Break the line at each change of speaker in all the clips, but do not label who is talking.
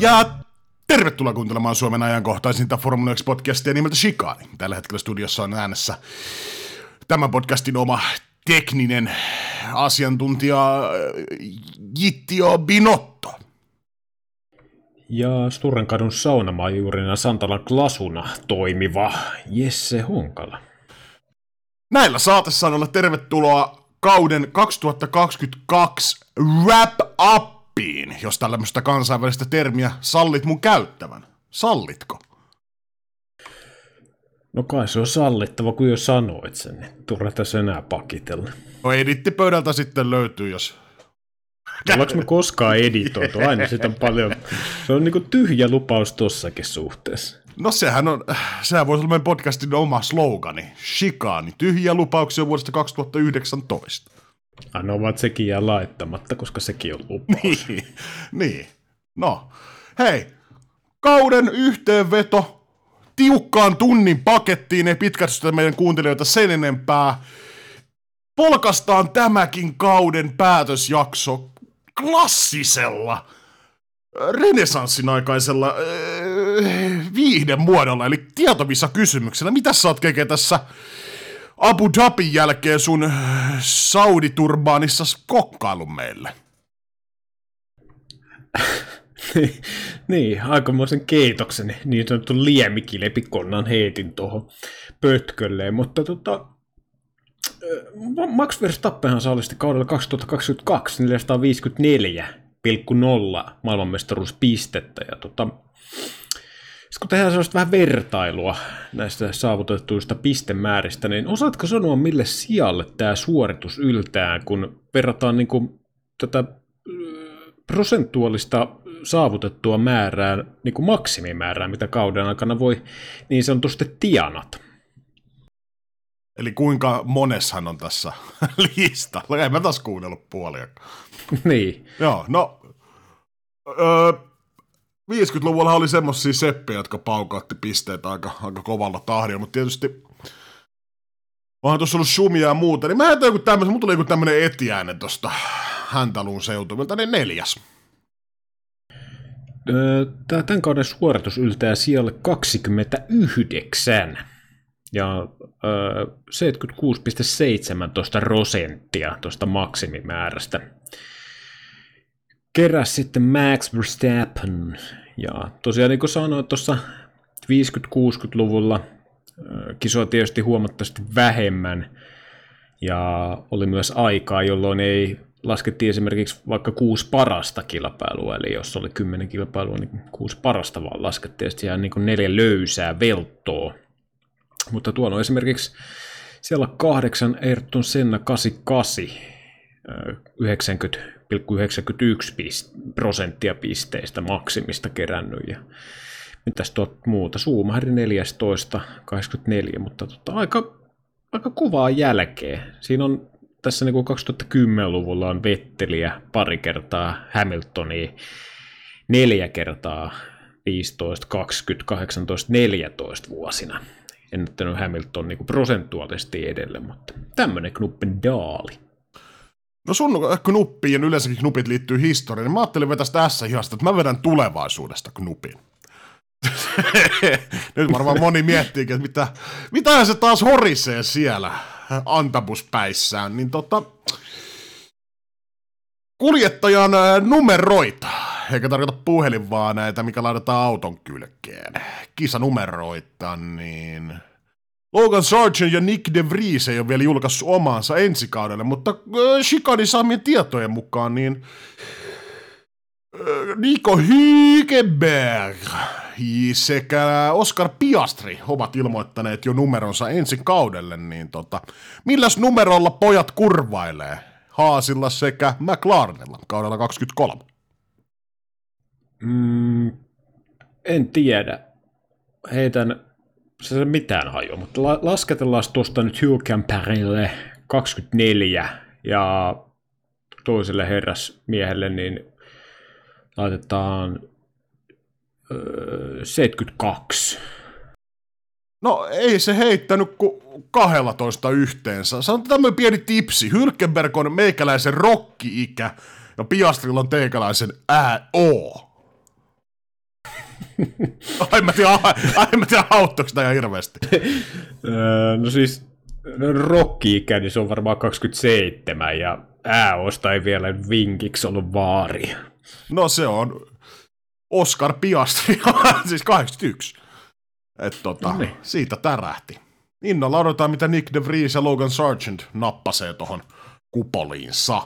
Ja tervetuloa kuuntelemaan Suomen ajankohtaisinta Formula 1-podcastia nimeltä Shikani. Tällä hetkellä studiossa on äänessä tämän podcastin oma tekninen asiantuntija Jittio Binotto.
Ja Sturrenkadun saunamaajuurina Santala Klasuna toimiva Jesse Honkala.
Näillä saatesanoilla tervetuloa kauden 2022 wrap-uppiin, jos tällaista kansainvälistä termiä sallit mun käyttävän. Sallitko?
No kai se on sallittava, kun jo sanoit sen, niin turha tässä enää pakitella.
No edittipöydältä sitten löytyy, jos...
Ollaanko me koskaan editoitu? Aina sitä on paljon. Se on niinku tyhjä lupaus tossakin suhteessa.
No sehän on, sehän voisi olla meidän podcastin oma slogani. Shikani, tyhjiä lupauksia vuodesta 2019.
Aina ovat sekin jää laittamatta, koska sekin on lupaus.
Niin, niin. No, hei, kauden yhteenveto tiukkaan tunnin pakettiin, ei pitkästytä meidän kuuntelijoita sen enempää. Polkastaan tämäkin kauden päätösjakso klassisella, renesanssin aikaisella äh, viihden muodolla, eli tietovissa kysymyksellä. Mitä sä oot keke tässä Abu Dhabin jälkeen sun äh, Saudi-turbaanissa kokkailun meille?
niin, aikamoisen keitoksen niin sanottu liemikilepikonnan heitin tuohon pötkölleen, mutta tota, Max Verstappenhan saalisti kaudella 2022 454,0 maailmanmestaruuspistettä. Ja tota, kun tehdään sellaista vähän vertailua näistä saavutettuista pistemääristä, niin osaatko sanoa, mille sijalle tämä suoritus yltää, kun verrataan niin kuin tätä prosentuaalista saavutettua määrää, niin kuin maksimimäärää, mitä kauden aikana voi niin sanotusti tianata?
Eli kuinka moneshan on tässä listalla? En mä taas kuunnellut puolia.
niin.
Joo, no... Öö, 50-luvulla oli semmoisia seppejä, jotka paukautti pisteitä aika, aika kovalla tahdilla, mutta tietysti onhan tuossa ollut sumia ja muuta, niin mä en joku tämmöisen, mun tuli joku tämmönen etiäinen tosta Häntäluun seutuvilta, niin neljäs.
Tämän kauden suoritus yltää siellä 29 ja 76,17 prosenttia tuosta maksimimäärästä. Keräs sitten Max Verstappen. Ja tosiaan niin kuin sanoin tuossa 50-60-luvulla kisoa tietysti huomattavasti vähemmän. Ja oli myös aikaa, jolloin ei laskettiin esimerkiksi vaikka kuusi parasta kilpailua, eli jos oli kymmenen kilpailua, niin kuusi parasta vaan laskettiin, ja niin kuin neljä löysää velttoa. Mutta tuolla on esimerkiksi siellä kahdeksan Ayrton Senna 88, 90,91 prosenttia pisteistä maksimista kerännyt, ja mitäs tuot muuta, Suumahari 14, 84, mutta tota, aika, aika kovaa jälkeen. Siinä on tässä niin 2010-luvulla on Vetteliä pari kertaa, Hamiltonia neljä kertaa 15, 20, 18, 14 vuosina. En nyt Hamilton niin prosentuaalisesti edelle, mutta tämmöinen knuppen daali.
No sun knuppiin ja yleensäkin knupit liittyy historiaan, niin mä ajattelin vetää tässä hihasta, että mä vedän tulevaisuudesta knupin. Nyt varmaan moni miettiikin, että mitä, mitä se taas horisee siellä antabuspäissään, niin tota, kuljettajan numeroita, eikä tarkoita puhelin vaan näitä, mikä laitetaan auton kylkeen. Kisanumeroita, niin... Logan Sargent ja Nick De Vries ei ole vielä julkaissut omaansa ensi kaudelle, mutta äh, Chicanin saamien tietojen mukaan, niin äh, Nico Hülkenberg sekä Oscar Piastri ovat ilmoittaneet jo numeronsa ensi kaudelle, niin tota, milläs numerolla pojat kurvailee Haasilla sekä McLarenilla kaudella 23?
Mm, en tiedä. Heitän, se mitään hajua, mutta la- lasketellaan tuosta nyt Hülkenbergille 24 ja toiselle herrasmiehelle niin laitetaan 72.
No ei se heittänyt kuin 12 yhteensä. Sanotaan tämmöinen pieni tipsi. Hylkenberg on meikäläisen rokki-ikä ja Piastrilla on teikäläisen ää O. ai mä tiedä, ai mä tiedä auttoiko ihan hirveästi.
Öö, no siis no rokki-ikä, niin se on varmaan 27 ja ääosta ei vielä vinkiksi ollut vaari.
No se on Oscar Piastri, siis 81. Et tota, no niin. siitä tärähti. Innolla odotetaan, mitä Nick de Vries ja Logan Sargent nappasee tuohon kupoliinsa.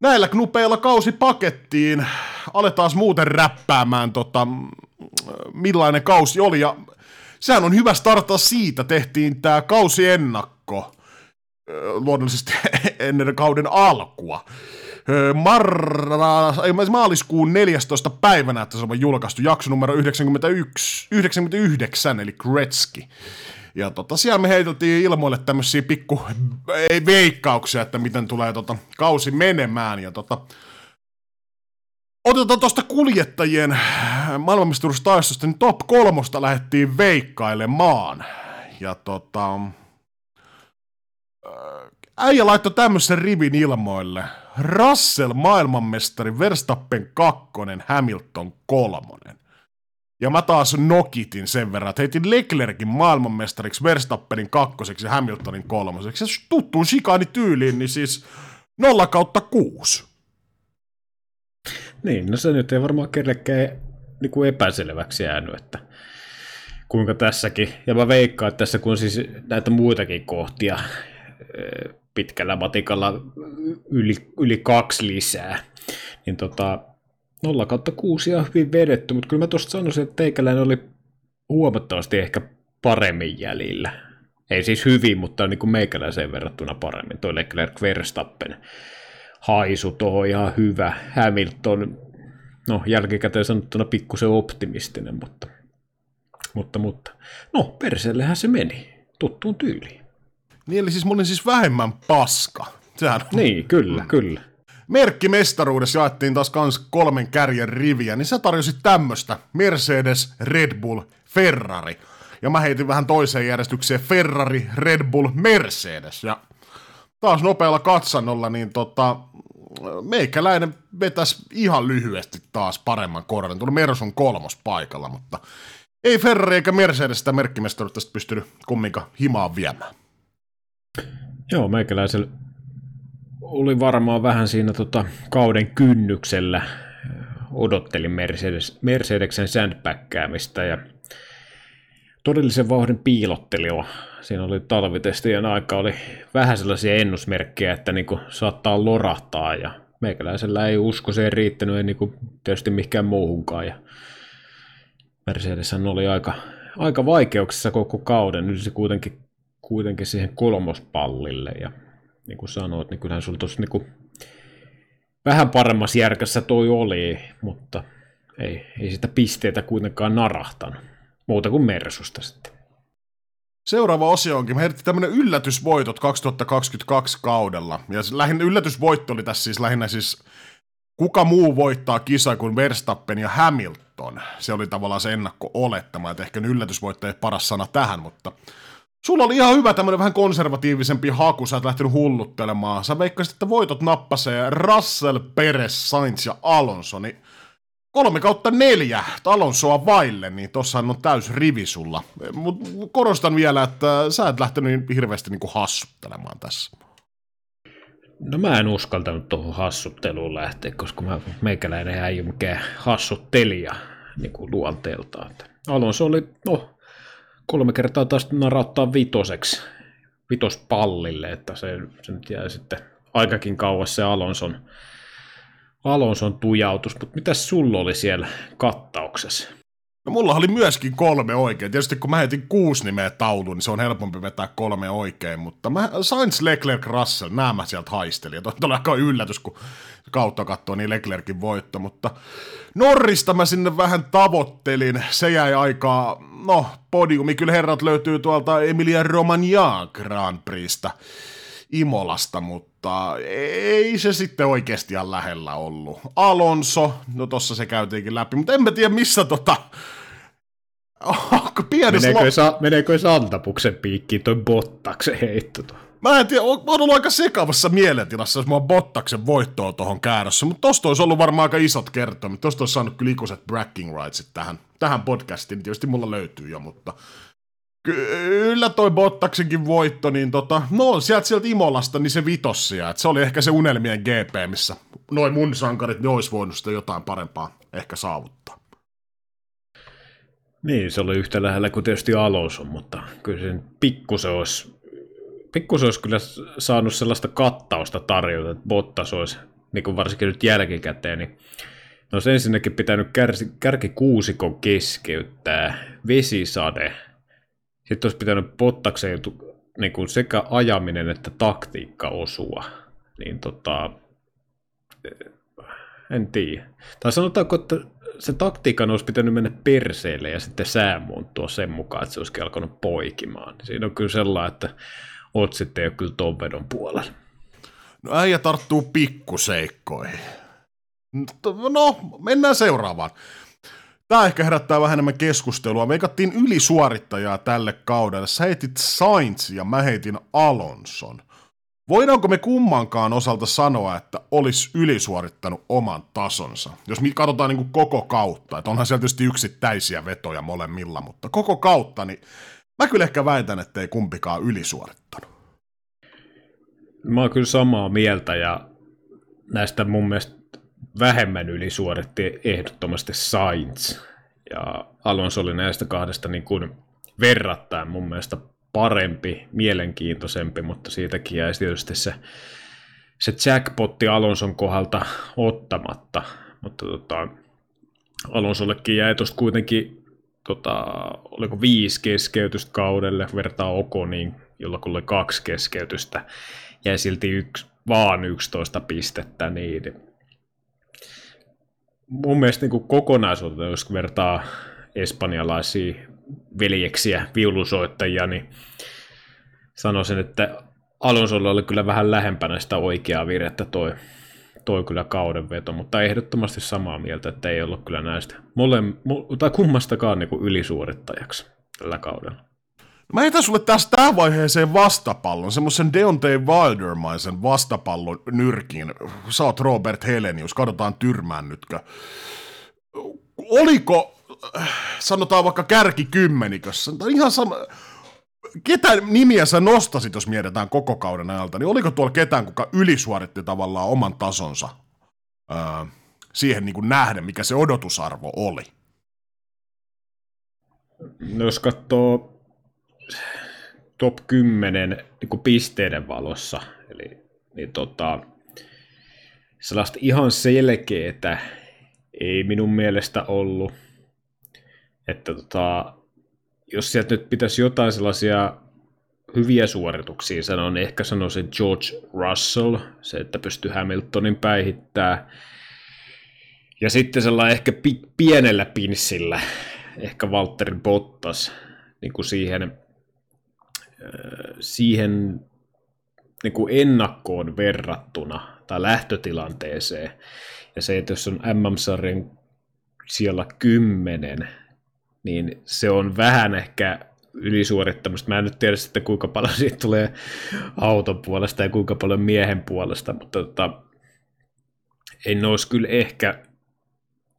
Näillä knupeilla kausi pakettiin. Aletaan muuten räppäämään, tota, millainen kausi oli. Ja sehän on hyvä startaa siitä. Tehtiin tämä kausiennakko luonnollisesti ennen kauden alkua. Marra, ei, maaliskuun 14. päivänä, että se on julkaistu jakso numero 91, 99, eli Gretzky. Ja tota, siellä me heiteltiin ilmoille tämmöisiä pikku ei, veikkauksia, että miten tulee tota, kausi menemään. Ja tota, otetaan tuosta kuljettajien maailmanmestaruustaistosta, niin top kolmosta lähdettiin veikkailemaan. Ja tota, äijä laittoi tämmöisen rivin ilmoille. Russell maailmanmestari, Verstappen kakkonen, Hamilton kolmonen. Ja mä taas nokitin sen verran, että heitin Leclerkin maailmanmestariksi, Verstappenin kakkoseksi ja Hamiltonin kolmoseksi. Ja tuttuun shikaani tyyliin, niin siis 0 kautta 6.
Niin, no se nyt ei varmaan kellekään niin kuin epäselväksi jäänyt, että kuinka tässäkin, ja mä veikkaan, että tässä kun siis näitä muitakin kohtia pitkällä matikalla yli, yli kaksi lisää, niin tota, 0 kautta 6 on hyvin vedetty, mutta kyllä mä tuosta sanoisin, että teikäläinen oli huomattavasti ehkä paremmin jäljillä. Ei siis hyvin, mutta niin kuin meikäläiseen verrattuna paremmin. Toi Leclerc Verstappen haisu tuohon ihan hyvä. Hamilton, no jälkikäteen sanottuna pikkusen optimistinen, mutta, mutta, mutta. No, perseellehän se meni, tuttuun tyyliin.
Niin, eli siis mä olin siis vähemmän paska.
Sehän on... Niin, kyllä, mm. kyllä
merkkimestaruudessa jaettiin taas kans kolmen kärjen riviä, niin sä tarjosit tämmöstä. Mercedes, Red Bull, Ferrari. Ja mä heitin vähän toiseen järjestykseen Ferrari, Red Bull, Mercedes. Ja taas nopealla katsannolla, niin tota, meikäläinen vetäisi ihan lyhyesti taas paremman korren. Tuli Mersun kolmos paikalla, mutta ei Ferrari eikä Mercedes sitä merkkimestaruutta pystynyt kumminkaan himaan viemään.
Joo, meikäläisellä oli varmaan vähän siinä tota, kauden kynnyksellä. Odottelin Mercedes, Mercedeksen sandbackkäämistä ja todellisen vauhdin piilottelua. Siinä oli talvitestien aika, oli vähän sellaisia ennusmerkkejä, että niinku saattaa lorahtaa ja meikäläisellä ei usko siihen riittänyt, ei niinku tietysti mihinkään muuhunkaan. Ja Mercedes oli aika, aika vaikeuksissa koko kauden, nyt se kuitenkin, kuitenkin siihen kolmospallille ja niin kuin sanoit, niin kyllähän sulla tuossa niin vähän paremmassa järkässä toi oli, mutta ei, ei sitä pisteitä kuitenkaan narahtanut. Muuta kuin Mersusta sitten.
Seuraava osio onkin, heitettiin tämmöinen yllätysvoitot 2022 kaudella. Ja lähinnä yllätysvoitto oli tässä siis lähinnä siis, kuka muu voittaa kisa kuin Verstappen ja Hamilton. Se oli tavallaan se ennakko-olettama, että ehkä yllätysvoitto ei paras sana tähän, mutta Sulla oli ihan hyvä tämmönen vähän konservatiivisempi haku, sä et lähtenyt hulluttelemaan. Sä veikkasit, että voitot nappasee Russell, Perez, Sainz ja Alonso, niin kolme kautta neljä Alonsoa vaille, niin tossahan on täys rivi sulla. Mut korostan vielä, että sä et lähtenyt niin hirveästi niinku hassuttelemaan tässä.
No mä en uskaltanut tuohon hassutteluun lähteä, koska mä, meikäläinen ei ole mikään hassuttelija niin kuin luonteeltaan. Alonso oli, no kolme kertaa taas narauttaa vitoseksi, vitospallille, että se, se nyt jää sitten aikakin kauas se Alonson, Alonson tujautus, mutta mitä sulla oli siellä kattauksessa?
No mulla oli myöskin kolme oikein. Tietysti kun mä heitin kuusi nimeä tauluun, niin se on helpompi vetää kolme oikein, mutta mä Sainz, Leclerc, Russell, nämä mä sieltä haistelin. Ja oli aika yllätys, kun kautta katsoo niin Leclerkin voitto, mutta Norrista mä sinne vähän tavoittelin. Se jäi aikaa, no podiumi kyllä herrat löytyy tuolta Emilia Romagna Grand Prixstä. Imolasta, mutta ei se sitten oikeasti ihan lähellä ollut. Alonso, no tossa se käytiinkin läpi, mutta en mä tiedä missä tota...
Oh, meneekö, lo- sa- meneekö Santapuksen piikkiin toi Bottaksen heitto tuo?
Mä en tiedä, mä oon ollut aika sekavassa mielentilassa, jos mä oon Bottaksen voittoa tuohon käärässä, mutta tosta olisi ollut varmaan aika isot kertomit. Tosta olisi saanut kyllä ikuiset bragging rightsit tähän, tähän podcastiin. Tietysti mulla löytyy jo, mutta kyllä toi Bottaksenkin voitto, niin tota, no sieltä sieltä Imolasta, niin se vitossia, että se oli ehkä se unelmien GP, missä noin mun sankarit, ne olisi voinut sitä jotain parempaa ehkä saavuttaa.
Niin, se oli yhtä lähellä kuin tietysti Alonso, mutta kyllä sen pikkusen olisi, pikkusen olisi kyllä saanut sellaista kattausta tarjota, että Bottas olisi, niin kuin varsinkin nyt jälkikäteen, niin no se ensinnäkin pitänyt kärsi, kärkikuusikon keskeyttää, vesisade, sitten olisi pitänyt Bottakseen niin kuin sekä ajaminen että taktiikka osua, niin tota, en tiedä. Tai sanotaanko, että se taktiikan olisi pitänyt mennä perseelle ja sitten sää muuttua sen mukaan, että se olisi alkanut poikimaan. Siinä on kyllä sellainen, että otsit ei ole kyllä ton vedon puolella.
No äijä tarttuu pikkuseikkoihin. No, mennään seuraavaan. Tämä ehkä herättää vähän enemmän keskustelua. Me kattiin ylisuorittajaa tälle kaudelle. Sä heitit Sainz ja mä heitin Alonson. Voidaanko me kummankaan osalta sanoa, että olisi ylisuorittanut oman tasonsa? Jos me katsotaan niin kuin koko kautta, että onhan siellä tietysti yksittäisiä vetoja molemmilla, mutta koko kautta, niin mä kyllä ehkä väitän, että ei kumpikaan ylisuorittanut.
Mä oon kyllä samaa mieltä ja näistä mun mielestä vähemmän ylisuoritti ehdottomasti Sainz. Ja Alonso oli näistä kahdesta niin kuin verrattain mun mielestä parempi, mielenkiintoisempi, mutta siitäkin jäi tietysti se, se jackpotti Alonson kohdalta ottamatta. Mutta tota, Alonsollekin jäi tuosta kuitenkin, tota, oliko viisi keskeytystä kaudelle, vertaa Okoniin, jolla oli kaksi keskeytystä, jäi silti yksi, vaan 11 pistettä, niin mun mielestä niin kokonaisuutena, jos vertaa espanjalaisia veljeksiä, viulusoittajia, niin sanoisin, että Alonsolla oli kyllä vähän lähempänä sitä oikeaa virettä toi, toi kyllä kauden veto, mutta ehdottomasti samaa mieltä, että ei ollut kyllä näistä mole, tai kummastakaan niin kuin ylisuorittajaksi tällä kaudella.
Mä heitän sulle tästä tähän vaiheeseen vastapallon, semmoisen Deontay Wildermaisen vastapallon nyrkin. Sä oot Robert Helenius, katsotaan tyrmään nytkö. Oliko sanotaan vaikka kärkikymmenikössä, tai ihan sama, ketä nimiä sä nostasit, jos mietitään koko kauden ajalta, niin oliko tuolla ketään, kuka ylisuoritti tavallaan oman tasonsa öö, siihen niin kuin nähden, mikä se odotusarvo oli?
No jos katsoo top 10 niin kuin pisteiden valossa, eli niin tota, sellaista ihan selkeää ei minun mielestä ollut – että tota, jos sieltä nyt pitäisi jotain sellaisia hyviä suorituksia sanoa, niin ehkä sanoo se George Russell, se, että pystyy Hamiltonin päihittää. Ja sitten sellainen ehkä pi- pienellä pinssillä, ehkä Valtteri Bottas, niin kuin siihen, äh, siihen niin kuin ennakkoon verrattuna tai lähtötilanteeseen. Ja se, että jos on MM-sarjan siellä kymmenen, niin se on vähän ehkä ylisuorittamista. Mä en nyt tiedä sitten kuinka paljon siitä tulee auton puolesta ja kuinka paljon miehen puolesta, mutta tota, en olisi kyllä ehkä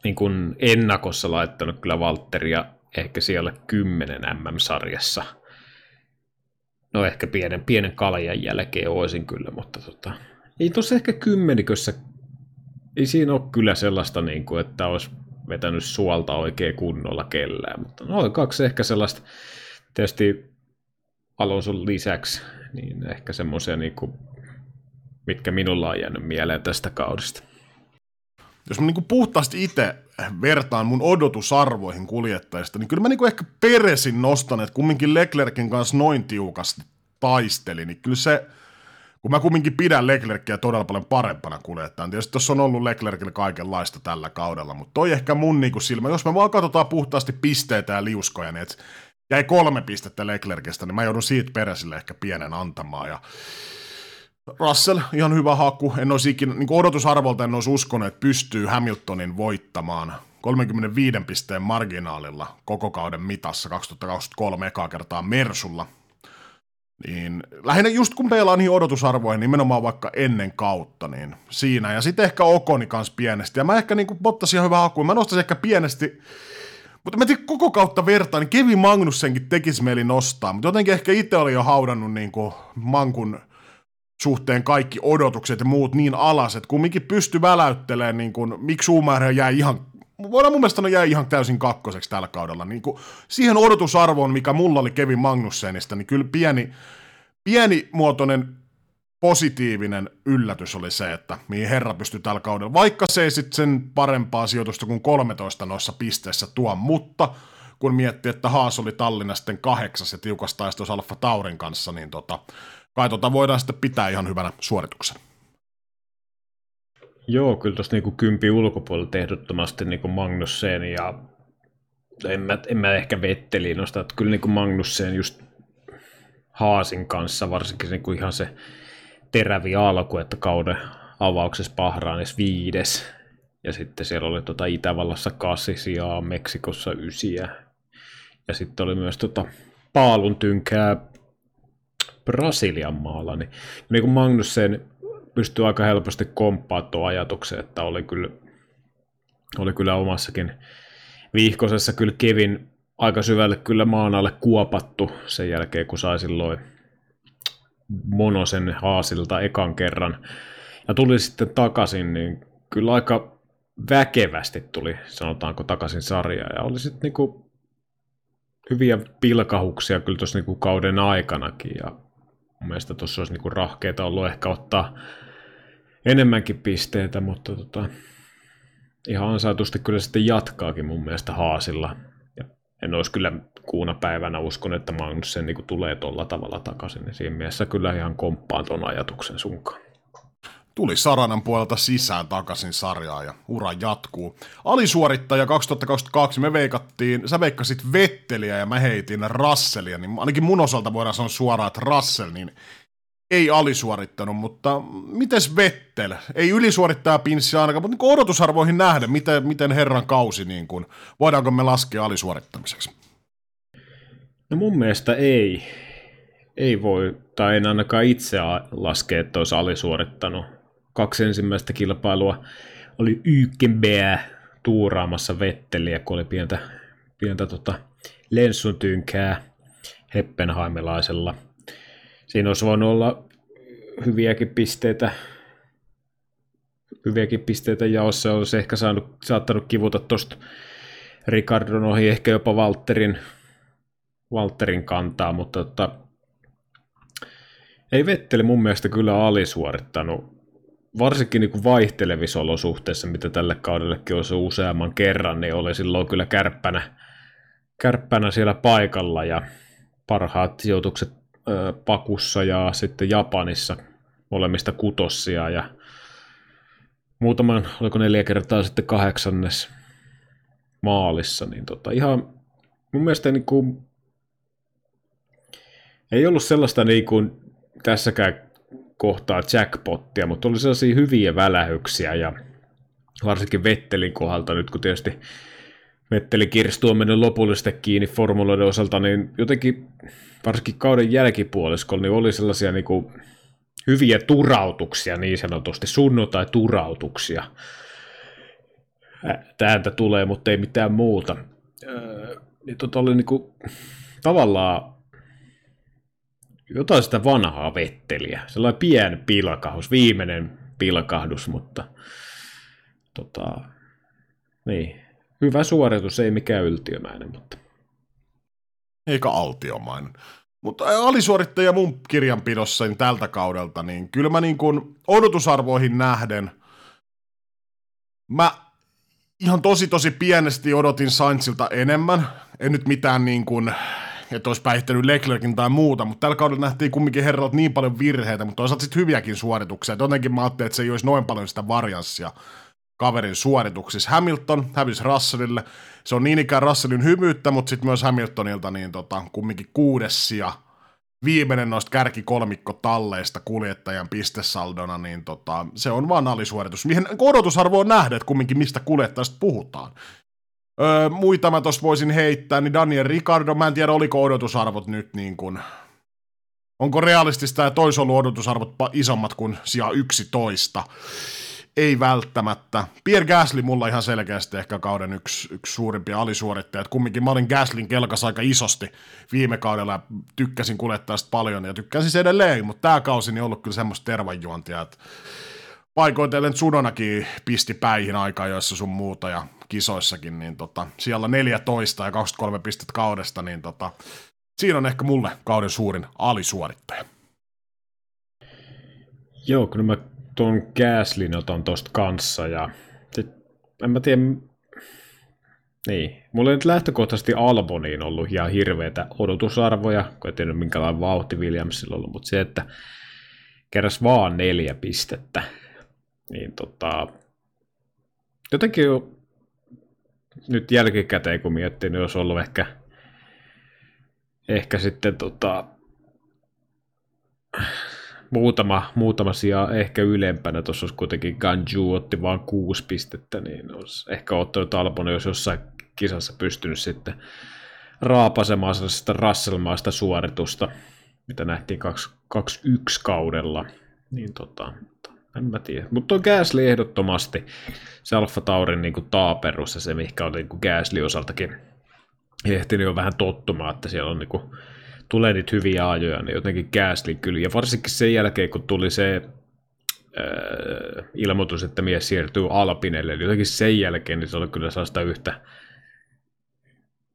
niin kuin ennakossa laittanut kyllä Valtteria ehkä siellä 10 MM-sarjassa. No ehkä pienen, pienen kaljan jälkeen olisin kyllä, mutta tota, ei tuossa ehkä kymmenikössä, ei siinä ole kyllä sellaista, niin kuin, että olisi vetänyt suolta oikein kunnolla kellään, mutta no kaksi ehkä sellaista, tietysti Alonson lisäksi, niin ehkä semmoisia, niin kuin, mitkä minulla on jäänyt mieleen tästä kaudesta.
Jos mä niin kuin puhtaasti itse vertaan mun odotusarvoihin kuljettajista, niin kyllä mä niin kuin ehkä Peresin nostan, että kumminkin Leclerkin kanssa noin tiukasti taisteli, niin kyllä se – kun mä kumminkin pidän Leclerkia todella paljon parempana kuljettajana. Tietysti tuossa on ollut Leclercillä kaikenlaista tällä kaudella, mutta toi ehkä mun niinku silmä, jos me vaan katsotaan puhtaasti pisteitä ja liuskoja, niin et jäi kolme pistettä Leclercistä, niin mä joudun siitä peräsille ehkä pienen antamaan. Ja Russell, ihan hyvä haku. En olisi ikinä, niin odotusarvolta en olisi uskonut, että pystyy Hamiltonin voittamaan 35 pisteen marginaalilla koko kauden mitassa 2023 ekaa kertaa Mersulla. Niin lähinnä just kun peilaa niihin odotusarvoihin, nimenomaan vaikka ennen kautta, niin siinä. Ja sitten ehkä Okoni kanssa pienesti. Ja mä ehkä niin bottasin ihan hyvä hakuun. Mä nostaisin ehkä pienesti, mutta mä tiedän, koko kautta vertaan, niin Kevin Magnussenkin tekisi mieli nostaa. Mutta jotenkin ehkä itse oli jo haudannut niin kuin Mankun suhteen kaikki odotukset ja muut niin alas, että kumminkin pystyi väläyttelemään, niin kuin, miksi Schumacher jäi ihan voidaan mun mielestä jäi ihan täysin kakkoseksi tällä kaudella. Niin kuin siihen odotusarvoon, mikä mulla oli Kevin Magnussenista, niin kyllä pieni, pienimuotoinen positiivinen yllätys oli se, että mihin herra pystyi tällä kaudella, vaikka se ei sitten sen parempaa sijoitusta kuin 13 noissa pisteissä tuo, mutta kun miettii, että Haas oli Tallinna sitten kahdeksas ja tiukas taistos Alfa Taurin kanssa, niin tota, kai tota voidaan sitten pitää ihan hyvänä suorituksena.
Joo, kyllä tuossa niinku kympi ulkopuolelta ehdottomasti niinku Magnussen ja en mä, en mä ehkä Vetteliin nosta, että kyllä niinku Magnussen just Haasin kanssa, varsinkin niinku ihan se terävi alku, että kauden avauksessa Bahrainis viides, ja sitten siellä oli tota Itävallassa kasis ja Meksikossa ysiä, ja sitten oli myös tota paalun tynkää Brasilian maalla, niin, niin kuin Magnussen pystyy aika helposti komppaa tuon ajatuksen, että oli kyllä, oli kyllä omassakin viihkosessa kyllä Kevin aika syvälle kyllä maan alle kuopattu sen jälkeen, kun sai silloin Monosen haasilta ekan kerran. Ja tuli sitten takaisin, niin kyllä aika väkevästi tuli, sanotaanko, takaisin sarjaan. Ja oli sitten niinku hyviä pilkahuksia kyllä tuossa niinku kauden aikanakin. Ja mun mielestä tuossa olisi niinku rahkeita ollut ehkä ottaa enemmänkin pisteitä, mutta tota, ihan ansaitusti kyllä sitten jatkaakin mun mielestä Haasilla. Ja en olisi kyllä kuuna päivänä uskon, että Magnussen niin tulee tuolla tavalla takaisin, niin siinä mielessä kyllä ihan komppaan tuon ajatuksen sunkaan.
Tuli Saranan puolelta sisään takaisin sarjaa ja ura jatkuu. Alisuorittaja 2022 me veikattiin, sä veikkasit Vetteliä ja mä heitin Russellia, niin ainakin mun osalta voidaan sanoa suoraan, että Russell, niin ei alisuorittanut, mutta mites Vettel? Ei ylisuorittaja pinssi ainakaan, mutta niin odotusarvoihin nähdä, miten, miten herran kausi, niin kuin, voidaanko me laskea alisuorittamiseksi?
No mun mielestä ei. Ei voi, tai en ainakaan itse laskea, että olisi alisuorittanut. Kaksi ensimmäistä kilpailua oli Ykenbeä tuuraamassa Vetteliä, kun oli pientä, pientä tota, Lenssun tynkää Heppenheimilaisella – siinä olisi voinut olla hyviäkin pisteitä, hyviäkin pisteitä jaossa, olisi ehkä saanut, saattanut kivuta tuosta Ricardon ohi, ehkä jopa Walterin, Walterin kantaa, mutta tota, ei Vetteli mun mielestä kyllä alisuorittanut, varsinkin niin kuin vaihtelevissa olosuhteissa, mitä tälle kaudellekin olisi useamman kerran, niin oli silloin kyllä kärppänä, kärppänä siellä paikalla ja parhaat sijoitukset Pakussa ja sitten Japanissa molemmista kutossia ja muutaman, oliko neljä kertaa sitten kahdeksannes maalissa, niin tota, ihan mun mielestä niin kuin, ei ollut sellaista niin kuin tässäkään kohtaa jackpottia, mutta oli sellaisia hyviä välähyksiä ja varsinkin Vettelin kohdalta nyt, kun tietysti Vetteli Kirstu on mennyt lopullisesti kiinni formuloiden osalta, niin jotenkin varsinkin kauden jälkipuoliskolla niin oli sellaisia niin kuin hyviä turautuksia niin sanotusti, sunnuntai-turautuksia. Täältä tulee, mutta ei mitään muuta. Niin tota oli niin kuin, tavallaan jotain sitä vanhaa vetteliä. Sellainen pien pilkahdus, viimeinen pilkahdus, mutta tota, niin, hyvä suoritus, ei mikään yltiömäinen, mutta
eikä altiomainen. Mutta alisuorittaja mun kirjanpidossa niin tältä kaudelta, niin kyllä mä niin kuin odotusarvoihin nähden, mä ihan tosi tosi pienesti odotin Sainzilta enemmän. En nyt mitään niin kuin, että olisi päihittänyt Leclerkin tai muuta, mutta tällä kaudella nähtiin kumminkin herralta niin paljon virheitä, mutta toisaalta sitten hyviäkin suorituksia. Jotenkin mä ajattelin, että se ei olisi noin paljon sitä varianssia kaverin suorituksissa. Hamilton hävisi Russellille. Se on niin ikään Russellin hymyyttä, mutta sitten myös Hamiltonilta niin tota, kumminkin kuudes ja viimeinen noista kärkikolmikko talleista kuljettajan pistesaldona, niin tota, se on vaan alisuoritus. Mihin odotusarvo on nähdä, että kumminkin mistä kuljettajista puhutaan. Öö, muita mä tuossa voisin heittää, niin Daniel Ricardo, mä en tiedä oliko odotusarvot nyt niin kuin Onko realistista ja tois ollut odotusarvot isommat kuin sija 11? Ei välttämättä. Pierre Gasly mulla ihan selkeästi ehkä kauden yksi, yksi suurimpia alisuorittajia. Kumminkin mä olin Gaslin kelkas aika isosti viime kaudella ja tykkäsin kuljettaa sitä paljon ja tykkäsin se edelleen, mutta tämä kausi niin on ollut kyllä semmoista tervanjuontia, että paikoitellen Tsunonakin pisti päihin aika joissa sun muuta ja kisoissakin, niin tota, siellä 14 ja 23 pistettä kaudesta, niin tota, siinä on ehkä mulle kauden suurin alisuorittaja.
Joo, kyllä mä tuon Gaslin otan tosta kanssa ja sit, en mä tiedä, niin, mulla ei nyt lähtökohtaisesti Alboniin ollut ihan hirveitä odotusarvoja, kun en tiedä minkälainen vauhti Williamsilla ollut, mutta se, että keräs vaan neljä pistettä, niin tota, jotenkin jo, nyt jälkikäteen kun miettii, niin olisi ollut ehkä, ehkä sitten tota, muutama, muutama sija ehkä ylempänä. Tuossa olisi kuitenkin Ganju otti vain kuusi pistettä, niin olisi ehkä ottanut Alponen, jos jossain kisassa pystynyt sitten raapasemaan sellaista Russellmaista suoritusta, mitä nähtiin 21 kaudella. Niin tota, en mä tiedä. Mutta on Gasly ehdottomasti se Alfa Taurin niin taaperus ja se, mikä oli niin Gasly osaltakin ehtinyt jo vähän tottumaan, että siellä on niin kuin, tulee niitä hyviä ajoja, niin jotenkin Gasly kyllä. Ja varsinkin sen jälkeen, kun tuli se äh, ilmoitus, että mies siirtyy Alpinelle, niin jotenkin sen jälkeen niin se oli kyllä sellaista yhtä,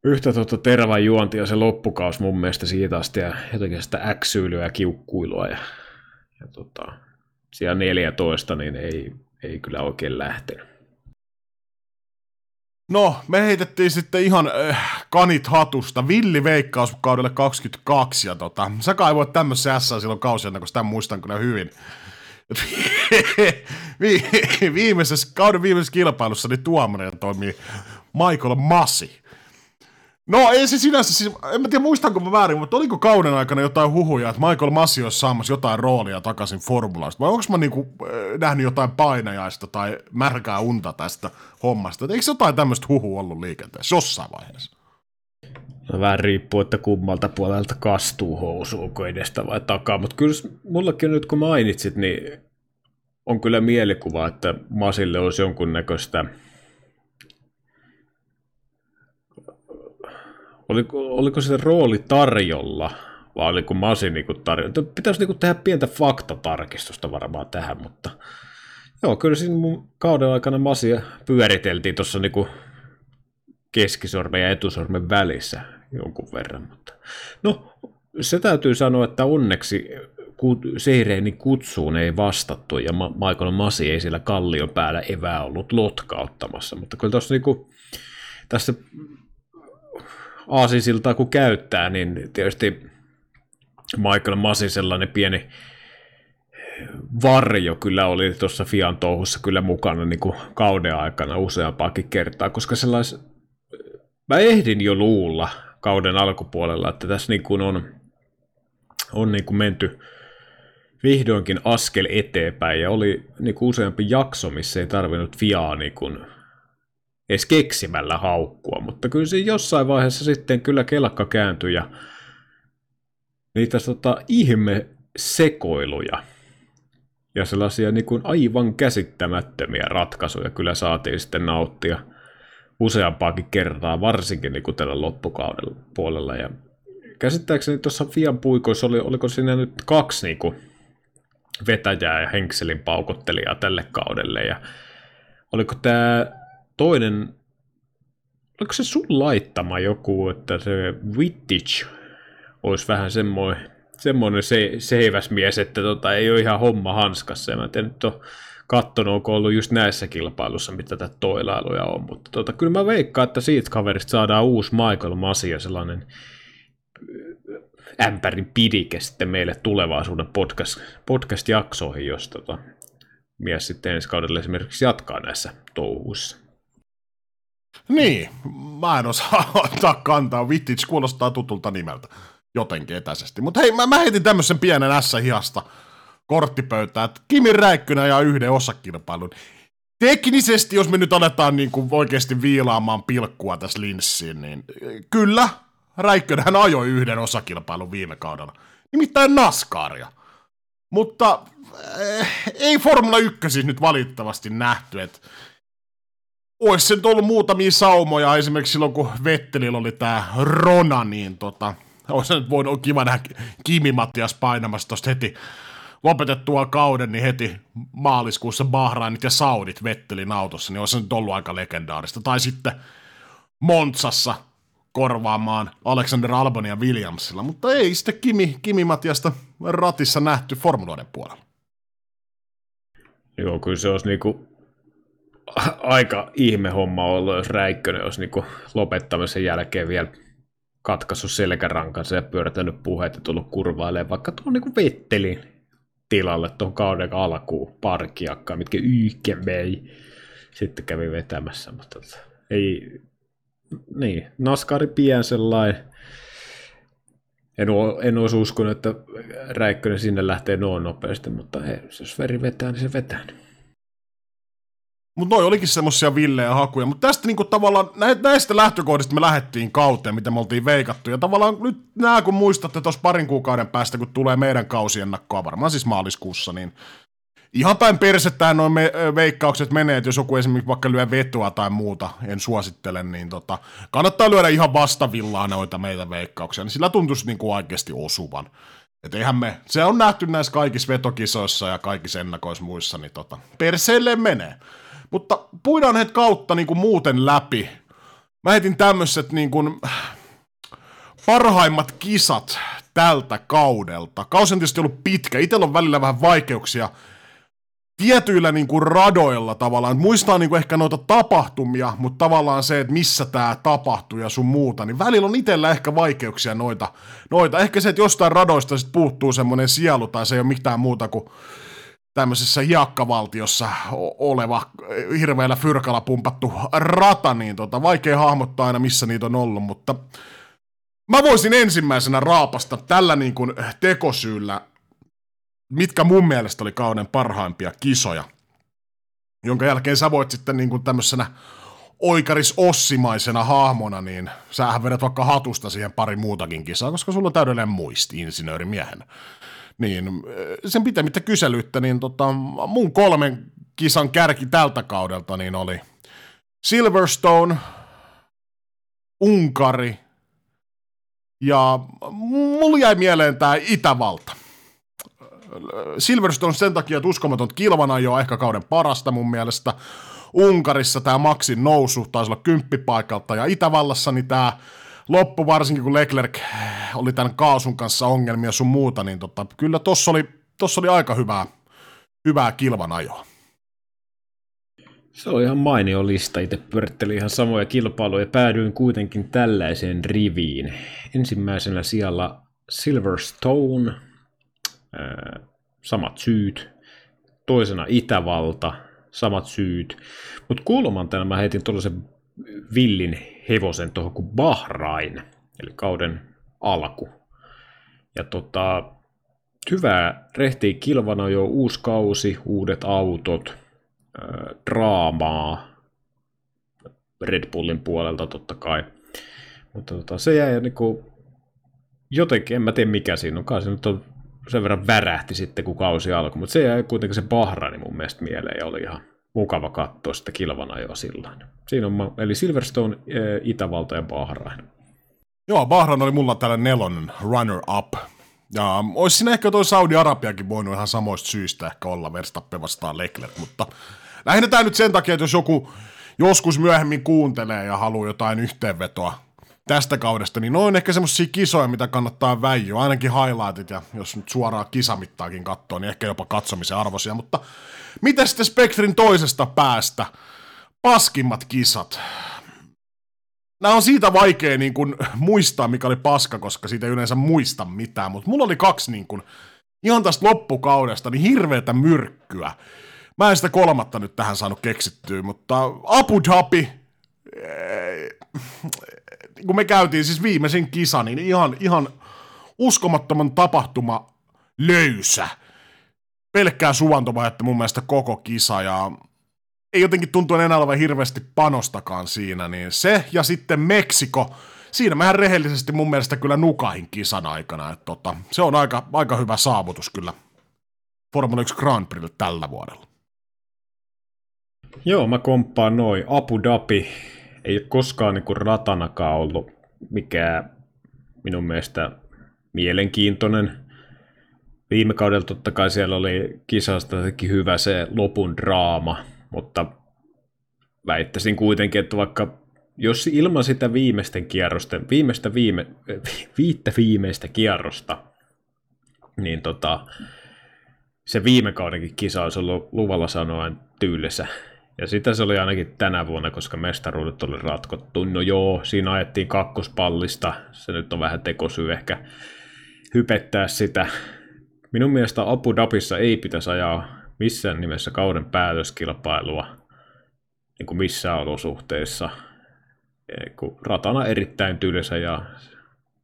yhtä tuota tervan juontia se loppukaus mun mielestä siitä asti, ja jotenkin sitä äksyylyä ja kiukkuilua, ja, ja tota, siellä 14, niin ei, ei kyllä oikein lähtenyt.
No, me heitettiin sitten ihan äh, kanit hatusta. Villi veikkaus kaudelle 22, ja tota, sä kaivoit tämmöisen S silloin kausia, kun sitä muistan kyllä hyvin. viimeisessä, kauden viimeisessä kilpailussa niin tuomarina toimii Michael Massi. No ei se sinänsä, siis, en mä tiedä muistanko mä väärin, mutta oliko kauden aikana jotain huhuja, että Michael Massi olisi saamassa jotain roolia takaisin formulaista, vai onko mä niinku, äh, nähnyt jotain painajaista tai märkää unta tästä hommasta, eikö jotain tämmöistä huhu ollut liikenteessä jossain vaiheessa?
No vähän riippuu, että kummalta puolelta kastuu housu, onko edestä vai takaa, mutta kyllä mullakin nyt kun mainitsit, niin on kyllä mielikuva, että Masille olisi jonkunnäköistä Oliko, oliko se rooli tarjolla, vai oliko Masi niinku tarjolla? Pitäisi niinku tehdä pientä faktatarkistusta varmaan tähän, mutta joo, kyllä siinä mun kauden aikana Masia pyöriteltiin tuossa niinku keskisormen ja etusormen välissä jonkun verran. Mutta... No, se täytyy sanoa, että onneksi Seireinin kutsuun ei vastattu ja Michael Masi ei sillä kallion päällä evää ollut lotkauttamassa, mutta kyllä tuossa niinku, tässä aasisiltaa kun käyttää, niin tietysti Michael Masi sellainen pieni varjo kyllä oli tuossa Fian touhussa kyllä mukana niin kuin kauden aikana useampaakin kertaa, koska sellais, mä ehdin jo luulla kauden alkupuolella, että tässä niin kuin on, on niin kuin menty vihdoinkin askel eteenpäin ja oli niin kuin useampi jakso, missä ei tarvinnut Fiaa niin kuin edes keksimällä haukkua, mutta kyllä se jossain vaiheessa sitten kyllä kelkka kääntyi ja niitä tota, ihme sekoiluja ja sellaisia niin kuin aivan käsittämättömiä ratkaisuja kyllä saatiin sitten nauttia useampaakin kertaa, varsinkin niin kuin tällä loppukaudella puolella. Ja käsittääkseni tuossa Fian puikoissa oli, oliko siinä nyt kaksi niin kuin vetäjää ja henkselin paukottelijaa tälle kaudelle. Ja oliko tämä toinen, oliko se sun laittama joku, että se Wittich olisi vähän semmoinen, semmoinen se, seiväsmies, että tota, ei ole ihan homma hanskassa. Ja mä en nyt ole katsonut, onko ollut just näissä kilpailussa, mitä tätä toilailuja on. Mutta tota, kyllä mä veikkaan, että siitä kaverista saadaan uusi Michael Masia, sellainen ämpärin pidike sitten meille tulevaisuuden podcast, podcast-jaksoihin, jos tota, mies sitten ensi kaudella esimerkiksi jatkaa näissä touhuissa.
Niin, mä en osaa ottaa kantaa. Vittich kuulostaa tutulta nimeltä jotenkin etäisesti. Mutta hei, mä, mä heitin tämmöisen pienen S-hihasta korttipöytään, että Kimi Räikkönen ja yhden osakilpailun. Teknisesti, jos me nyt aletaan niin kuin oikeasti viilaamaan pilkkua tässä linssiin, niin kyllä, Räikkönen ajoi yhden osakilpailun viime kaudella. nimittäin NASCARia. Mutta äh, ei Formula 1 nyt valitettavasti nähty, että olisi se nyt ollut muutamia saumoja, esimerkiksi silloin kun Vettelillä oli tämä Rona, niin tota, olisi nyt voinut kiva nähdä Kimi Mattias painamassa tuosta heti lopetettua kauden, niin heti maaliskuussa Bahrainit ja Saudit Vettelin autossa, niin olisi nyt ollut aika legendaarista. Tai sitten Montsassa korvaamaan Alexander Albonia Williamsilla, mutta ei sitten Kimi, Kimi Matiasta ratissa nähty formuloiden puolella.
Joo, kyllä se olisi niinku aika ihme homma ollut, jos Räikkönen olisi niinku lopettamisen jälkeen vielä katkaissut selkärankansa ja pyörätänyt puheet ja tullut kurvailemaan vaikka tuon niinku Vettelin tilalle tuon kauden alkuun parkiakkaan, mitkä Yykke vei. Sitten kävi vetämässä, mutta tota, ei, niin, Naskari pien sellainen. En, en olisi uskonut, että Räikkönen sinne lähtee noin nopeasti, mutta hei, jos veri vetää, niin se vetää.
Mutta noi olikin semmosia villejä hakuja. Mutta tästä niinku tavallaan, näistä lähtökohdista me lähdettiin kauteen, mitä me oltiin veikattu. Ja tavallaan nyt nämä, kun muistatte tuossa parin kuukauden päästä, kun tulee meidän kausiennakkoa, varmaan siis maaliskuussa, niin ihan päin persettään noin me, veikkaukset menee, että jos joku esimerkiksi vaikka lyö vetoa tai muuta, en suosittele, niin tota, kannattaa lyödä ihan vastavillaa noita meitä veikkauksia, niin sillä tuntuisi niin kuin oikeasti osuvan. Et eihän me, se on nähty näissä kaikissa vetokisoissa ja kaikissa ennakoissa muissa, niin tota, perseelle menee. Mutta puidaan heitä kautta niin kuin muuten läpi. Mä heitin tämmöiset niin kuin, parhaimmat kisat tältä kaudelta. Kausi on tietysti ollut pitkä. Itellä on välillä vähän vaikeuksia tietyillä niin kuin radoilla tavallaan. Muistaa niin kuin ehkä noita tapahtumia, mutta tavallaan se, että missä tämä tapahtuu ja sun muuta, niin välillä on itsellä ehkä vaikeuksia noita. noita. Ehkä se, että jostain radoista sit puuttuu semmoinen sielu tai se ei ole mitään muuta kuin tämmöisessä hiakkavaltiossa oleva hirveällä fyrkalla pumpattu rata, niin tota, vaikea hahmottaa aina missä niitä on ollut, mutta mä voisin ensimmäisenä raapasta tällä niin kuin tekosyyllä, mitkä mun mielestä oli kauden parhaimpia kisoja, jonka jälkeen sä voit sitten niin kuin tämmöisenä oikaris ossimaisena hahmona, niin sähän vedät vaikka hatusta siihen pari muutakin kisaa, koska sulla on täydellinen muisti insinöörimiehenä niin sen pitämättä kyselyttä, niin tota, mun kolmen kisan kärki tältä kaudelta niin oli Silverstone, Unkari ja mulla jäi mieleen tämä Itävalta. Silverstone sen takia, että uskomaton kilvana jo ehkä kauden parasta mun mielestä. Unkarissa tämä maksin nousu taisi olla kymppipaikalta ja Itävallassa niin tämä loppu, varsinkin kun Leclerc oli tämän kaasun kanssa ongelmia sun muuta, niin tota, kyllä tossa oli, tossa oli aika hyvää, hyvää kilvan ajoa.
Se on ihan mainio lista. Itse pyörittelin ihan samoja kilpailuja ja päädyin kuitenkin tällaiseen riviin. Ensimmäisenä siellä Silverstone, samat syyt. Toisena Itävalta, samat syyt. Mutta kolmantena mä heitin tuollaisen villin hevosen tuohon kuin Bahrain, eli kauden alku. Ja tota, hyvää rehtiä kilvana jo uusi kausi, uudet autot, äh, draamaa Red Bullin puolelta totta kai. Mutta tota, se jäi niinku, jotenkin, en mä tiedä mikä siinä on, kai se nyt on sen verran värähti sitten, kun kausi alkoi, mutta se jäi kuitenkin se Bahrain mun mielestä mieleen ja oli ihan mukava katsoa sitä kilvanajoa silloin. Siinä on, eli Silverstone, eh, Itävalta ja Bahrain.
Joo, Bahrain oli mulla tällainen nelonen runner-up. Ja olisi siinä ehkä toi Saudi-Arabiakin voinut ihan samoista syistä ehkä olla Verstappen vastaan Leclerc, mutta lähinnä tämä nyt sen takia, että jos joku joskus myöhemmin kuuntelee ja haluaa jotain yhteenvetoa tästä kaudesta, niin noin ehkä semmoisia kisoja, mitä kannattaa väijyä, ainakin highlightit, ja jos nyt suoraan kisamittaakin katsoo, niin ehkä jopa katsomisen arvoisia, mutta mitä sitten Spectrin toisesta päästä? Paskimmat kisat. Nämä on siitä vaikea niin kuin, muistaa, mikä oli paska, koska siitä ei yleensä muista mitään, mutta mulla oli kaksi niin kuin, ihan tästä loppukaudesta niin hirveätä myrkkyä. Mä en sitä kolmatta nyt tähän saanut keksittyä, mutta Abu Dhabi, kun me käytiin siis viimeisin kisa, niin ihan, ihan uskomattoman tapahtuma löysä. Pelkkää suvantovaihetta mun mielestä koko kisa ja ei jotenkin tuntu enää olevan hirveästi panostakaan siinä, niin se ja sitten Meksiko, siinä mehän rehellisesti mun mielestä kyllä nukahin kisan aikana. Että tota, se on aika, aika hyvä saavutus kyllä Formula 1 Grand Prix tällä vuodella.
Joo, mä komppaan noin. Abu Dhabi ei ole koskaan niin ratanakaan ollut mikään minun mielestä mielenkiintoinen. Viime kaudella totta kai siellä oli kisasta hyvä se lopun draama, mutta väittäisin kuitenkin, että vaikka jos ilman sitä viimeisten kierrosten, viimeistä viime, viittä viimeistä kierrosta, niin tota, se viime kaudenkin kisa olisi ollut luvalla sanoen tyylissä. Ja sitä se oli ainakin tänä vuonna, koska mestaruudet oli ratkottu. No joo, siinä ajettiin kakkospallista. Se nyt on vähän tekosyy ehkä hypettää sitä. Minun mielestä Abu Dhabissa ei pitäisi ajaa missään nimessä kauden päätöskilpailua niin kuin missään olosuhteissa. Ratana erittäin tylsä ja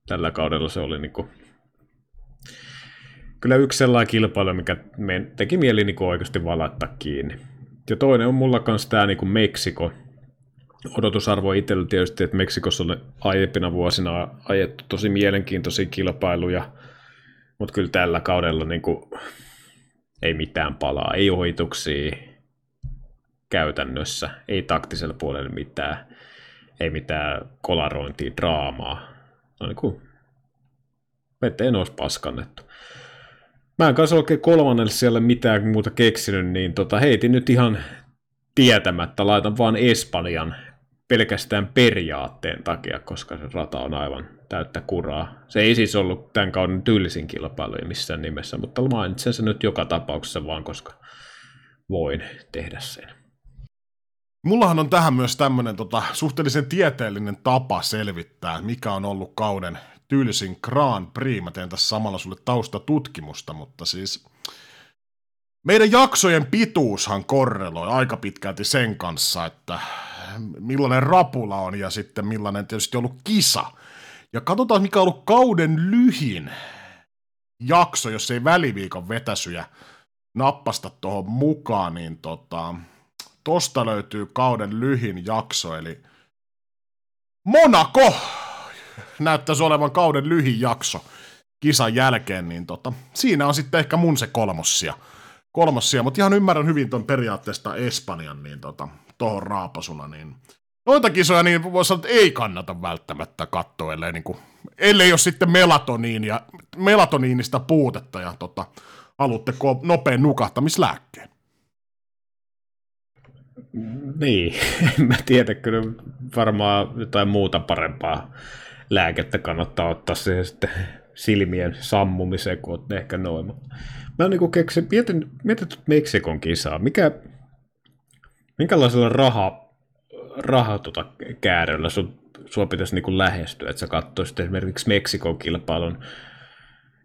tällä kaudella se oli niin kuin kyllä yksi sellainen kilpailu, mikä teki mieli niin kuin oikeasti valatta kiinni. Ja toinen on mulla kanssa tämä niin kuin Meksiko. Odotusarvo itsellä tietysti, että Meksikossa on aiempina vuosina ajettu tosi mielenkiintoisia kilpailuja, mutta kyllä tällä kaudella niin kuin, ei mitään palaa, ei ohituksia käytännössä, ei taktisella puolella mitään, ei mitään kolarointia, draamaa. No niin kuin veteen olisi paskannettu. Mä en kanssa oikein kolmannelle siellä mitään muuta keksinyt, niin tota, heitin nyt ihan tietämättä, laitan vaan Espanjan pelkästään periaatteen takia, koska se rata on aivan täyttä kuraa. Se ei siis ollut tämän kauden tyllisin kilpailu missään nimessä, mutta mainitsen sen nyt joka tapauksessa vaan, koska voin tehdä sen.
Mullahan on tähän myös tämmöinen tota, suhteellisen tieteellinen tapa selvittää, mikä on ollut kauden tylsin Grand Prix. Mä teen tässä samalla sulle taustatutkimusta, mutta siis meidän jaksojen pituushan korreloi aika pitkälti sen kanssa, että millainen rapula on ja sitten millainen tietysti ollut kisa. Ja katsotaan, mikä on ollut kauden lyhin jakso, jos ei väliviikon vetäsyjä nappasta tuohon mukaan, niin tota, tosta löytyy kauden lyhin jakso, eli Monaco näyttäisi olevan kauden lyhin jakso kisan jälkeen, niin tota, siinä on sitten ehkä mun se kolmossia. kolmossia mutta ihan ymmärrän hyvin ton periaatteesta Espanjan, niin tota, tohon raapasuna, niin noita kisoja niin voi sanoa, että ei kannata välttämättä katsoa, ellei, niin kuin, ellei ole sitten melatoniinia, melatoniinista puutetta ja tota, haluatte nopean nukahtamislääkkeen.
Niin, en mä tiedä, kyllä varmaan jotain muuta parempaa lääkettä kannattaa ottaa siihen sitten silmien sammumiseen, kun olet ehkä noin. Mä niin keksin, mietin, mietin Meksikon kisaa. Mikä, minkälaisella raha, raha tota kääröllä sun, sua pitäisi niin kuin lähestyä, että sä katsoisit esimerkiksi Meksikon kilpailun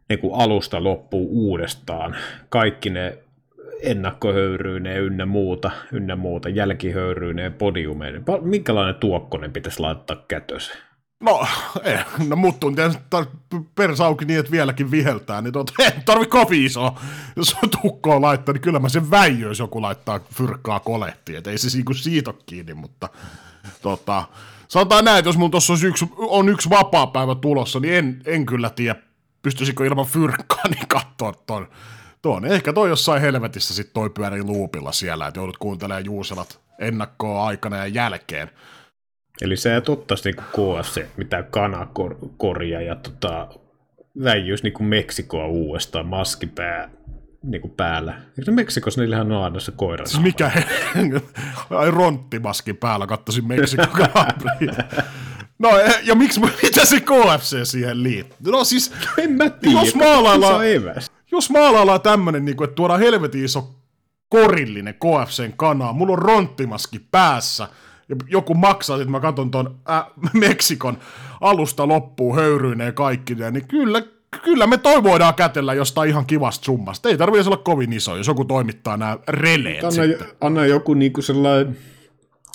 niin kuin alusta loppuu uudestaan. Kaikki ne ennakkohöyryineen ynnä muuta, ynnä muuta, jälkihöyryineen, podiumeen. Minkälainen tuokkonen pitäisi laittaa kätöseen?
No, eh, no mut tietysti persauki niin, että vieläkin viheltää, niin tot, ei tarvi kovin iso, jos on tukkoa laittaa, niin kyllä mä sen väijö, jos joku laittaa fyrkkaa kolehtiin, että ei se niinku siitä ole kiinni, mutta tota, sanotaan näin, että jos mun tuossa yksi, on yksi vapaa päivä tulossa, niin en, en kyllä tiedä, pystyisikö ilman fyrkkaa niin katsoa ton, ton. Ehkä toi jossain helvetissä sit toi pyörii luupilla siellä, että joudut kuuntelemaan Juuselat ennakkoa aikana ja jälkeen,
Eli se et ottaisi niin KFC mitä kanakorja ja tota, väijyys niin Meksikoa uudestaan maskipää niin kuin päällä. Eikö Meksikossa niillähän on aina se koira?
Siis mikä? Ai ronttimaski päällä, katsoisin Meksikon No ja miksi, mitä se KFC siihen liittyy? No siis,
en mä tiedä,
jos maalaillaan, jos maalaillaan tämmönen, niin kuin, että tuodaan helvetin iso korillinen KFCn kanaa, mulla on ronttimaski päässä – joku maksaa, että mä katson ton äh, Meksikon alusta loppuun höyryineen kaikki, niin kyllä, kyllä me toi voidaan kätellä jostain ihan kivasta summasta. Ei tarvitse olla kovin iso, jos joku toimittaa nämä releet
anna,
sitten.
anna joku niinku sellainen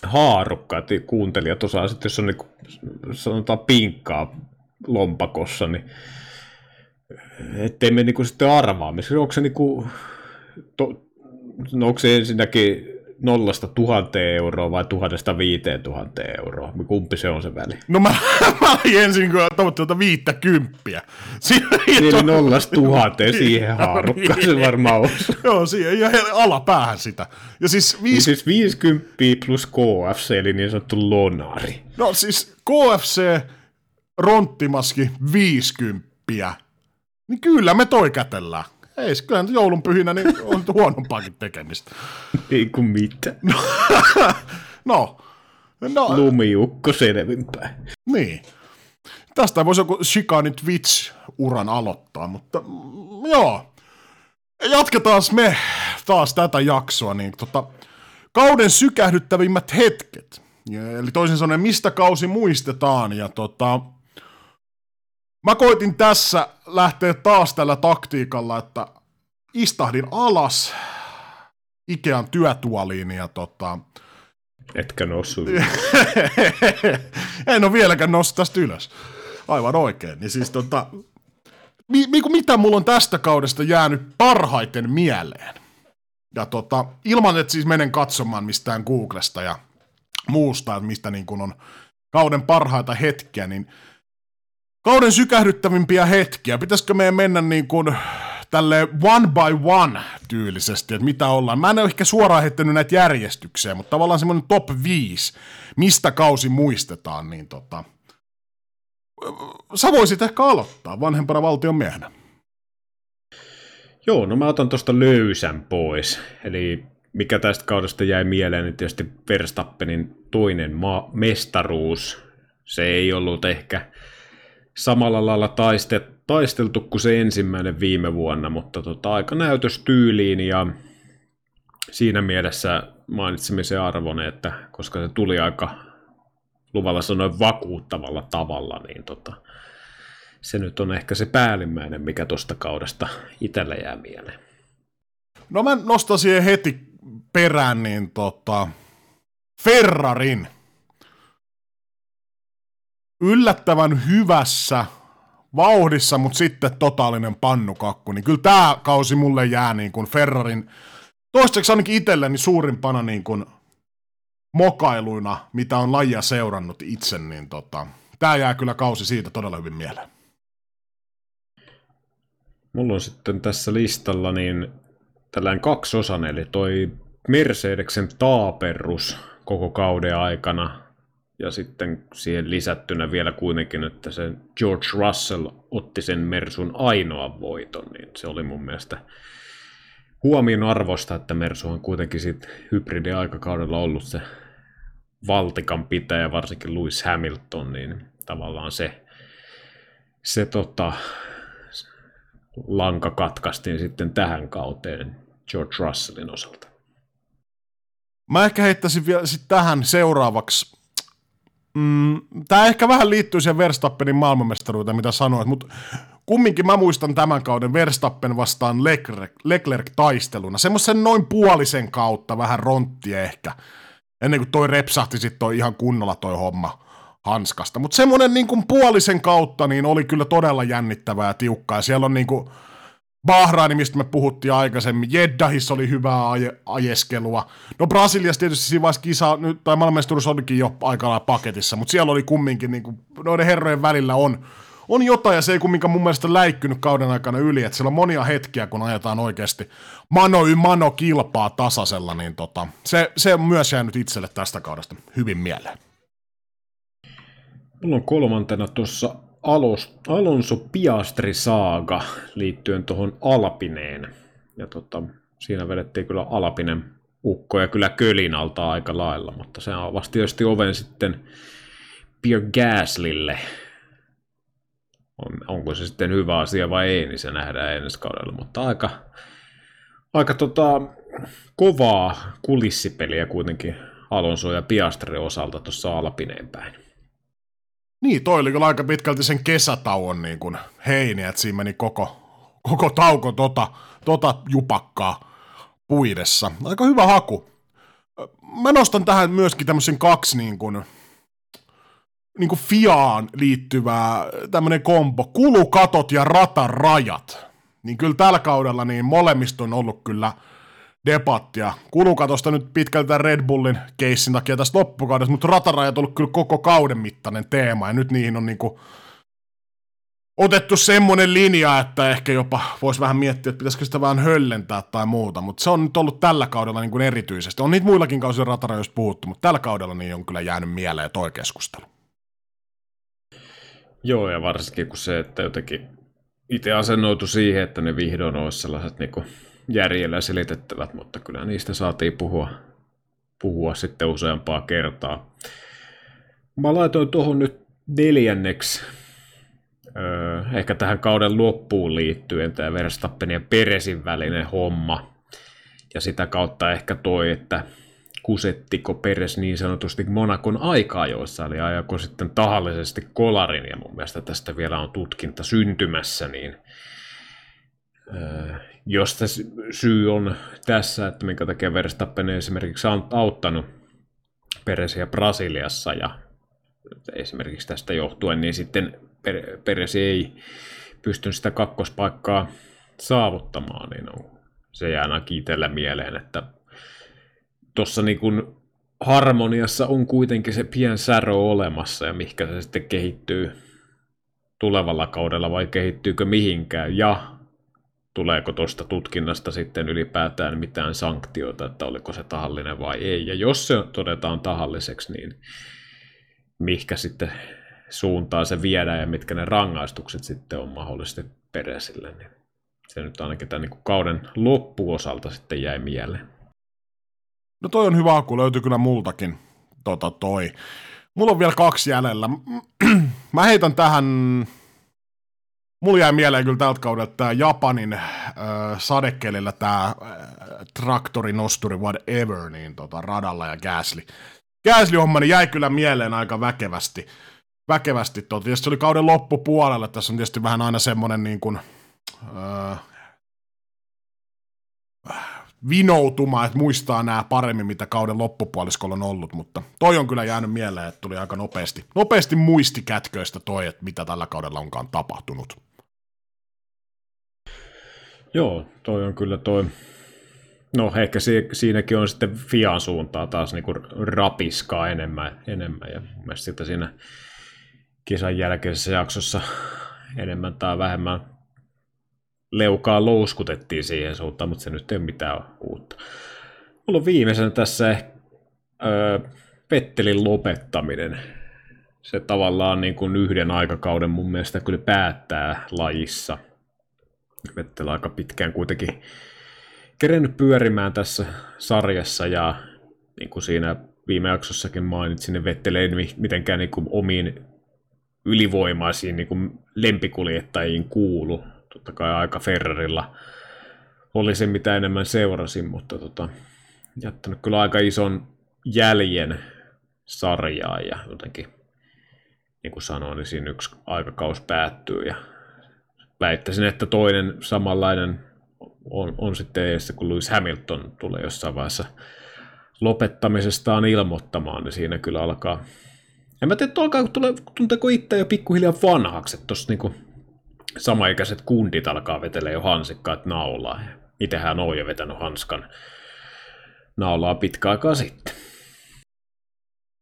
haarukka, että kuuntelijat osaa sitten, jos on niinku, sanotaan pinkkaa lompakossa, niin ettei me niinku sitten arvaa, onko se niinku, to, no onko se ensinnäkin nollasta tuhanteen euroa vai tuhannesta viiteen tuhanteen euroa? Kumpi se on se väli?
No mä, mä olin ensin kun tavoitteelta viittä kymppiä.
Eli nollasta tuhanteen siihen haarukkaan se varmaan on.
Joo, siihen ja alapäähän sitä. Ja siis,
viis... niin siis 50 plus KFC, eli niin sanottu lonari.
No siis KFC, Ronttimaski, 50. Niin kyllä me toi kätellään. Ei, kyllä nyt joulunpyhinä niin on huonompaakin tekemistä.
Ei kuin mitä.
No, no,
no. Lumiukko selvinpäin.
Niin. Tästä voisi joku Shikani Twitch-uran aloittaa, mutta mm, joo. Jatketaan me taas tätä jaksoa, niin tota, kauden sykähdyttävimmät hetket. Eli toisin sanoen, mistä kausi muistetaan, ja tota, Mä koitin tässä lähteä taas tällä taktiikalla, että istahdin alas Ikean työtuoliin ja tota...
Etkä noussut
En ole vieläkään noussut tästä ylös. Aivan oikein. Niin siis tota... Mi- mi- mitä mulla on tästä kaudesta jäänyt parhaiten mieleen? Ja tota, ilman, että siis menen katsomaan mistään Googlesta ja muusta, että mistä niin kun on kauden parhaita hetkiä, niin kauden sykähdyttävimpiä hetkiä. Pitäisikö meidän mennä niin kuin tälle one by one tyylisesti, että mitä ollaan. Mä en ole ehkä suoraan heittänyt näitä järjestykseen, mutta tavallaan semmoinen top 5, mistä kausi muistetaan, niin tota... Sä voisit ehkä aloittaa vanhempana valtion miehenä.
Joo, no mä otan tuosta löysän pois. Eli mikä tästä kaudesta jäi mieleen, niin tietysti Verstappenin toinen ma- mestaruus. Se ei ollut ehkä samalla lailla taiste, taisteltu kuin se ensimmäinen viime vuonna, mutta tota, aika näytöstyyliin ja siinä mielessä mainitsemisen arvone, että koska se tuli aika luvalla sanoen vakuuttavalla tavalla, niin tota, se nyt on ehkä se päällimmäinen, mikä tuosta kaudesta itsellä jää mieleen.
No mä nostan siihen heti perään, niin tota, Ferrarin yllättävän hyvässä vauhdissa, mutta sitten totaalinen pannukakku, niin kyllä tämä kausi mulle jää niin kuin Ferrarin, toistaiseksi ainakin itselleni suurimpana niin kuin mokailuina, mitä on lajia seurannut itse, niin tota, tämä jää kyllä kausi siitä todella hyvin mieleen.
Mulla on sitten tässä listalla niin tällainen kaksosan, eli toi Mercedeksen taaperus koko kauden aikana, ja sitten siihen lisättynä vielä kuitenkin, että se George Russell otti sen Mersun ainoa voiton, niin se oli mun mielestä huomion arvosta, että Mersu on kuitenkin sitten hybridi-aikakaudella ollut se valtikan pitäjä, varsinkin Lewis Hamilton, niin tavallaan se, se tota, lanka katkaistiin sitten tähän kauteen George Russellin osalta.
Mä ehkä heittäisin vielä sit tähän seuraavaksi Mm, tämä ehkä vähän liittyy siihen Verstappenin maailmanmestaruuteen, mitä sanoit, mutta kumminkin mä muistan tämän kauden Verstappen vastaan Leclerc, Leclerc-taisteluna. Semmoisen noin puolisen kautta, vähän rontti ehkä, ennen kuin toi repsahti sitten toi ihan kunnolla toi homma hanskasta. Mutta semmoinen niin puolisen kautta niin oli kyllä todella jännittävää ja tiukkaa. Siellä on niin kuin Bahraini, mistä me puhuttiin aikaisemmin, Jeddahissa oli hyvää aje- ajeskelua. No Brasiliassa tietysti siinä vaiheessa kisa, nyt, tai maailmanmestaruus olikin jo aika paketissa, mutta siellä oli kumminkin, niin kuin, noiden herrojen välillä on, on jotain, ja se ei kumminkaan mun mielestä läikkynyt kauden aikana yli, että siellä on monia hetkiä, kun ajetaan oikeasti mano y mano kilpaa tasaisella, niin tota, se, se on myös jäänyt itselle tästä kaudesta hyvin mieleen.
Mulla on kolmantena tuossa Alonso Piastri saaga liittyen tuohon Alpineen. Ja tota, siinä vedettiin kyllä Alpinen ukko ja kyllä kölin alta aika lailla, mutta se avasi tietysti oven sitten Pierre Gaslille. On, onko se sitten hyvä asia vai ei, niin se nähdään ensi kaudella, mutta aika, aika tota, kovaa kulissipeliä kuitenkin Alonso ja Piastri osalta tuossa Alpineen päin.
Niin, toi oli aika pitkälti sen kesätauon niin kuin heini, että siinä meni koko, koko tauko tota, tota jupakkaa puidessa. Aika hyvä haku. Mä nostan tähän myöskin tämmöisen kaksi niin kuin, niin kuin Fiaan liittyvää tämmöinen kombo, kulukatot ja ratarajat. Niin kyllä tällä kaudella niin molemmista on ollut kyllä debattia. Kulukatosta nyt pitkältä Red Bullin keissin takia tästä loppukaudesta, mutta ratarajat on ollut kyllä koko kauden mittainen teema, ja nyt niihin on niinku otettu semmoinen linja, että ehkä jopa voisi vähän miettiä, että pitäisikö sitä vähän höllentää tai muuta, mutta se on nyt ollut tällä kaudella niin kuin erityisesti. On niitä muillakin kausilla ratarajoista puhuttu, mutta tällä kaudella niin on kyllä jäänyt mieleen toi keskustelu.
Joo, ja varsinkin kun se, että jotenkin itse asennoitu siihen, että ne vihdoin olisi sellaiset niin järjellä selitettävät, mutta kyllä niistä saatiin puhua, puhua sitten useampaa kertaa. Mä laitoin tuohon nyt neljänneksi Öö, ehkä tähän kauden loppuun liittyen tämä Verstappen ja Peresin välinen homma. Ja sitä kautta ehkä toi, että kusettiko Peres niin sanotusti Monakon aikaa, joissa oli ajako sitten tahallisesti kolarin, ja mun mielestä tästä vielä on tutkinta syntymässä, niin öö, jos syy on tässä, että minkä takia Verstappen esimerkiksi on auttanut Peresiä Brasiliassa ja esimerkiksi tästä johtuen, niin sitten Peres ei pystynyt sitä kakkospaikkaa saavuttamaan, niin on, se jää ainakin itsellä mieleen, että tuossa niin kuin harmoniassa on kuitenkin se pien särö olemassa ja mihinkä se sitten kehittyy tulevalla kaudella vai kehittyykö mihinkään. Ja tuleeko tuosta tutkinnasta sitten ylipäätään mitään sanktioita, että oliko se tahallinen vai ei. Ja jos se todetaan tahalliseksi, niin mihkä sitten suuntaan se viedään ja mitkä ne rangaistukset sitten on mahdollisesti Peresille, niin se nyt ainakin tämän niin kauden loppuosalta sitten jäi mieleen.
No toi on hyvä akku, löytyy kyllä multakin tota toi. Mulla on vielä kaksi jäljellä. Mä heitän tähän, mulla jäi mieleen kyllä tältä kaudelta tämä Japanin äh, sadekelillä tämä äh, traktori, nosturi, whatever, niin tota, radalla ja Gasly. Gasly-homma niin jäi kyllä mieleen aika väkevästi väkevästi. Tuota. Tietysti se oli kauden loppupuolella, tässä on tietysti vähän aina semmoinen niin kuin, öö, vinoutuma, että muistaa nämä paremmin, mitä kauden loppupuoliskolla on ollut, mutta toi on kyllä jäänyt mieleen, että tuli aika nopeasti, nopeasti muistikätköistä toi, että mitä tällä kaudella onkaan tapahtunut.
Joo, toi on kyllä toi, no ehkä si- siinäkin on sitten Fian suuntaa taas niinku rapiskaa enemmän, enemmän ja mielestäni siinä kisan jälkeisessä jaksossa enemmän tai vähemmän leukaa louskutettiin siihen suuntaan, mutta se nyt ei ole mitään uutta. Mulla on viimeisenä tässä öö, Pettelin lopettaminen. Se tavallaan niin kuin yhden aikakauden mun mielestä kyllä päättää lajissa. Vettel aika pitkään kuitenkin kerennyt pyörimään tässä sarjassa ja niin kuin siinä viime jaksossakin mainitsin, niin Vettel ei mitenkään niin kuin omiin ylivoimaisiin niin kuin lempikuljettajiin kuulu. Totta kai aika Ferrarilla oli se, mitä enemmän seurasin, mutta tota, jättänyt kyllä aika ison jäljen sarjaa ja jotenkin, niin kuin sanoin, niin siinä yksi aikakaus päättyy ja väittäisin, että toinen samanlainen on, on sitten edessä, kun Lewis Hamilton tulee jossain vaiheessa lopettamisestaan ilmoittamaan, niin siinä kyllä alkaa en mä tiedä, alkaa, tulee, tunteeko itse jo pikkuhiljaa vanhaksi, että tuossa niinku samaikäiset kundit alkaa vetellä jo hansikkaat naulaa. Itsehän on jo vetänyt hanskan naulaa pitkä aikaa sitten.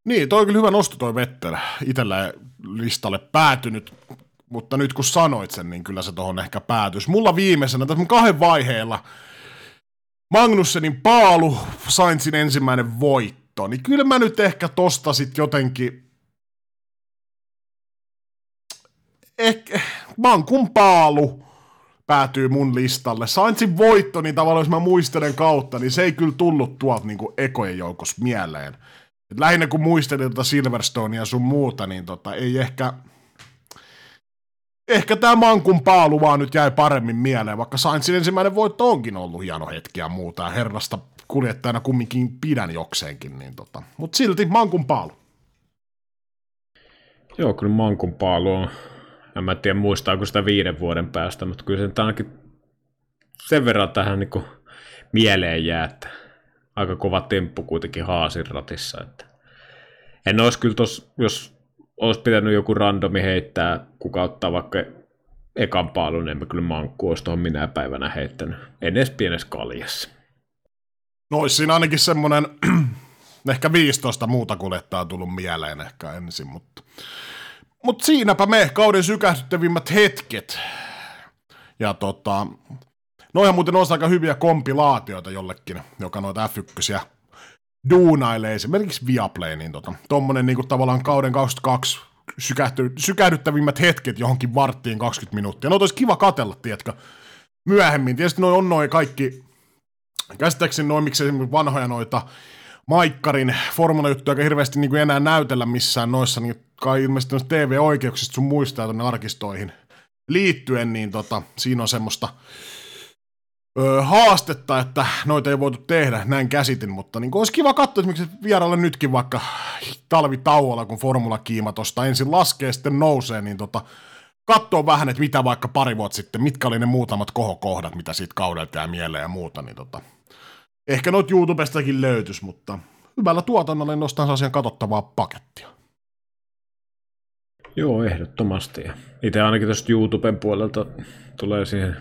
Niin, toi on kyllä hyvä nosto toi Vettel. Itellä listalle päätynyt, mutta nyt kun sanoit sen, niin kyllä se tuohon ehkä päätys. Mulla viimeisenä, tässä kahden vaiheella, Magnussenin paalu, Sainzin ensimmäinen voitto, niin kyllä mä nyt ehkä tosta sit jotenkin ehkä, Mankun paalu päätyy mun listalle. Sainzin voitto, niin tavallaan jos mä muistelen kautta, niin se ei kyllä tullut tuolta niin ekojen joukossa mieleen. Et lähinnä kun muistelin tuota Silverstonea ja sun muuta, niin tota, ei ehkä... Ehkä tämä Mankun paalu vaan nyt jäi paremmin mieleen, vaikka Sainzin ensimmäinen voitto onkin ollut hieno hetki ja muuta, ja herrasta kuljettajana kumminkin pidän jokseenkin, niin tota. Mutta silti Mankun paalu.
Joo, kyllä Mankun paalu on en mä tiedä muistaako sitä viiden vuoden päästä, mutta kyllä se ainakin sen verran tähän niin mieleen jää, että aika kova temppu kuitenkin haasin ratissa. Että en olisi kyllä tos, jos olisi pitänyt joku randomi heittää, kuka ottaa vaikka ekan paalun, niin en mä kyllä mankku olisi tuohon minä päivänä heittänyt. En edes pienessä kaljassa.
No olisi siinä ainakin semmoinen ehkä 15 muuta kuljettaa tullut mieleen ehkä ensin, mutta... Mutta siinäpä me, kauden sykähdyttävimmät hetket. Ja tota, noihan muuten on aika hyviä kompilaatioita jollekin, joka noita F1 duunailee esimerkiksi Viaplay, niin tota, tommonen niinku tavallaan kauden 22 sykähty, sykähdyttävimmät hetket johonkin varttiin 20 minuuttia. No olisi kiva katella, tiedätkö, myöhemmin. Tietysti noin on noin kaikki, käsittääkseni noin, miksi esimerkiksi vanhoja noita Maikkarin formula-juttuja aika hirveästi niin kuin enää näytellä missään noissa, niin kai ilmeisesti TV-oikeuksista sun muistaa tuonne arkistoihin liittyen, niin tota, siinä on semmoista öö, haastetta, että noita ei voitu tehdä, näin käsitin, mutta niin olisi kiva katsoa esimerkiksi vieraille nytkin vaikka talvitauolla, kun formula-kiima tuosta ensin laskee, sitten nousee, niin tota, katsoa vähän, että mitä vaikka pari vuotta sitten, mitkä oli ne muutamat kohokohdat, mitä siitä kaudelta jää mieleen ja muuta, niin tota, ehkä noit YouTubestakin löytyisi, mutta hyvällä tuotannolla nostan asian katsottavaa pakettia.
Joo, ehdottomasti. Itse ainakin tuosta YouTuben puolelta tulee siihen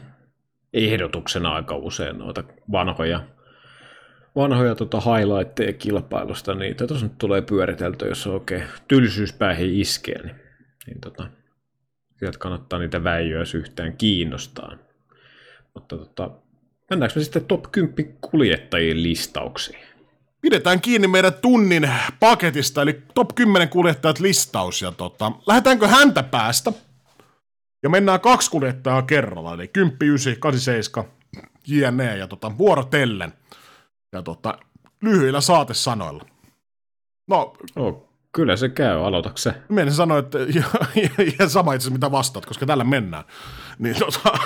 ehdotuksena aika usein noita vanhoja, vanhoja tota highlightteja kilpailusta. Niitä tuossa nyt tulee pyöritelty, jos on oikein tylsyyspäihin iskee, niin, niin tota, sieltä kannattaa niitä väijyä, yhtään kiinnostaa. Mutta tota, mennäänkö me sitten top 10 kuljettajien listauksiin?
Pidetään kiinni meidän tunnin paketista, eli top 10 kuljettajat listaus. Ja tota, lähdetäänkö häntä päästä? Ja mennään kaksi kuljettajaa kerralla, eli 10, 9, 87, jne. Ja tota, vuorotellen. Ja tota, lyhyillä saatesanoilla.
No, no kyllä se käy, aloitatko se?
Minä sanoin, että ja, ja, ja sama itse mitä vastaat, koska tällä mennään. Niin tota,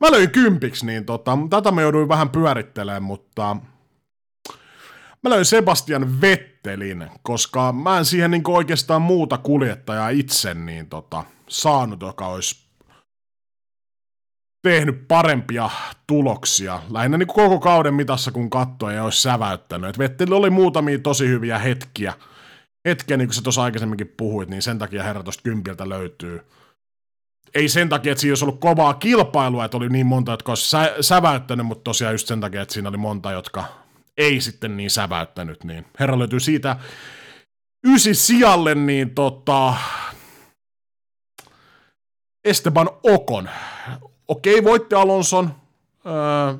mä löin kympiksi, niin tota, tätä me jouduin vähän pyörittelemään, mutta mä löin Sebastian Vettelin, koska mä en siihen niin oikeastaan muuta kuljettajaa itse niin tota, saanut, joka olisi tehnyt parempia tuloksia. Lähinnä niin koko kauden mitassa, kun katsoi ja olisi säväyttänyt. Et Vetteli oli muutamia tosi hyviä hetkiä, hetkiä, niin kuin sä tuossa aikaisemminkin puhuit, niin sen takia herra tuosta kympiltä löytyy. Ei sen takia, että siinä olisi ollut kovaa kilpailua, että oli niin monta, jotka olisi sä- säväyttänyt, mutta tosiaan just sen takia, että siinä oli monta, jotka ei sitten niin säväyttänyt, niin herra löytyy siitä ysi sijalle, niin tota, Esteban Okon. Okei, voitte Alonson öö,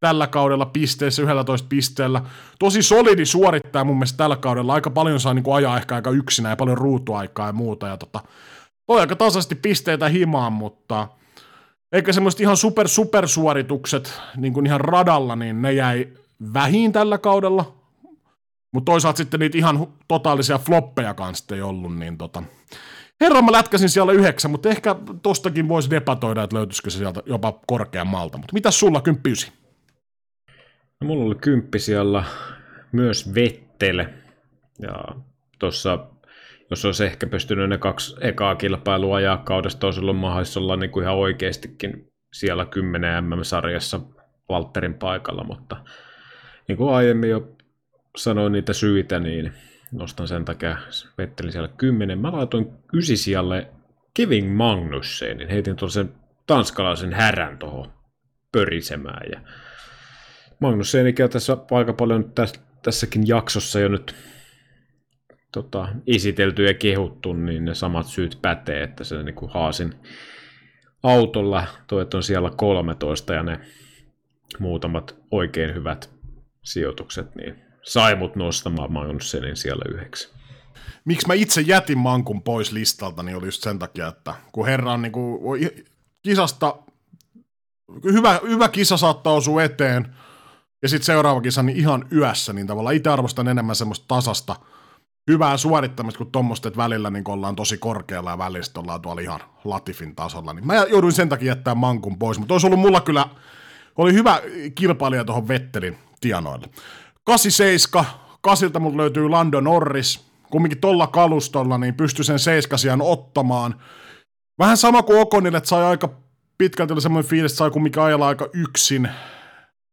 tällä kaudella pisteessä 11 pisteellä. Tosi solidi suorittaa mun mielestä tällä kaudella. Aika paljon saa niinku ajaa ehkä aika yksinä ja paljon ruutuaikaa ja muuta. Ja tota, oli aika tasaisesti pisteitä himaan, mutta eikä semmoiset ihan super super suoritukset niin kuin ihan radalla, niin ne jäi vähin tällä kaudella. Mutta toisaalta sitten niitä ihan totaalisia floppeja kanssa ei ollut, niin tota, Herran mä lätkäsin siellä yhdeksän, mutta ehkä tostakin voisi debatoida, että löytyisikö se sieltä jopa korkeammalta. Mutta mitä sulla kymppiysi?
No, mulla oli kymppi siellä myös Vettele. Ja tuossa, jos olisi ehkä pystynyt ne kaksi ekaa kilpailua ajaa kaudesta, olisi ollut mahdollista olla niin kuin ihan oikeastikin siellä 10 MM-sarjassa Walterin paikalla, mutta niin kuin aiemmin jo sanoin niitä syitä, niin nostan sen takia Vettelin siellä 10. Mä laitoin ysisijalle Kevin Magnussenin, heitin tuollaisen tanskalaisen härän tuohon pörisemään. Ja Magnussenikin on tässä aika paljon täs, tässäkin jaksossa jo nyt tota, esitelty ja kehuttu, niin ne samat syyt pätee, että se niin kuin haasin autolla, toi on siellä 13 ja ne muutamat oikein hyvät sijoitukset, niin sai mut nostamaan Magnussenin siellä yhdeksi.
Miksi mä itse jätin Mankun pois listalta, niin oli just sen takia, että kun herra on niin kuin, kisasta, hyvä, hyvä kisa saattaa osua eteen, ja sitten seuraava kisa niin ihan yössä, niin tavallaan itse arvostan enemmän semmoista tasasta, hyvää suorittamista kuin tuommoista, että välillä niin ollaan tosi korkealla ja välistä ollaan tuolla ihan Latifin tasolla. Niin mä jouduin sen takia jättää Mankun pois, mutta olisi ollut mulla kyllä, oli hyvä kilpailija tuohon Vettelin tienoille. 87, kasilta mut löytyy Lando Norris, kumminkin tolla kalustolla, niin pystyi sen seiskasian ottamaan. Vähän sama kuin Okonille, että sai aika pitkälti oli semmoinen fiilis, että sai kumminkin ajella aika yksin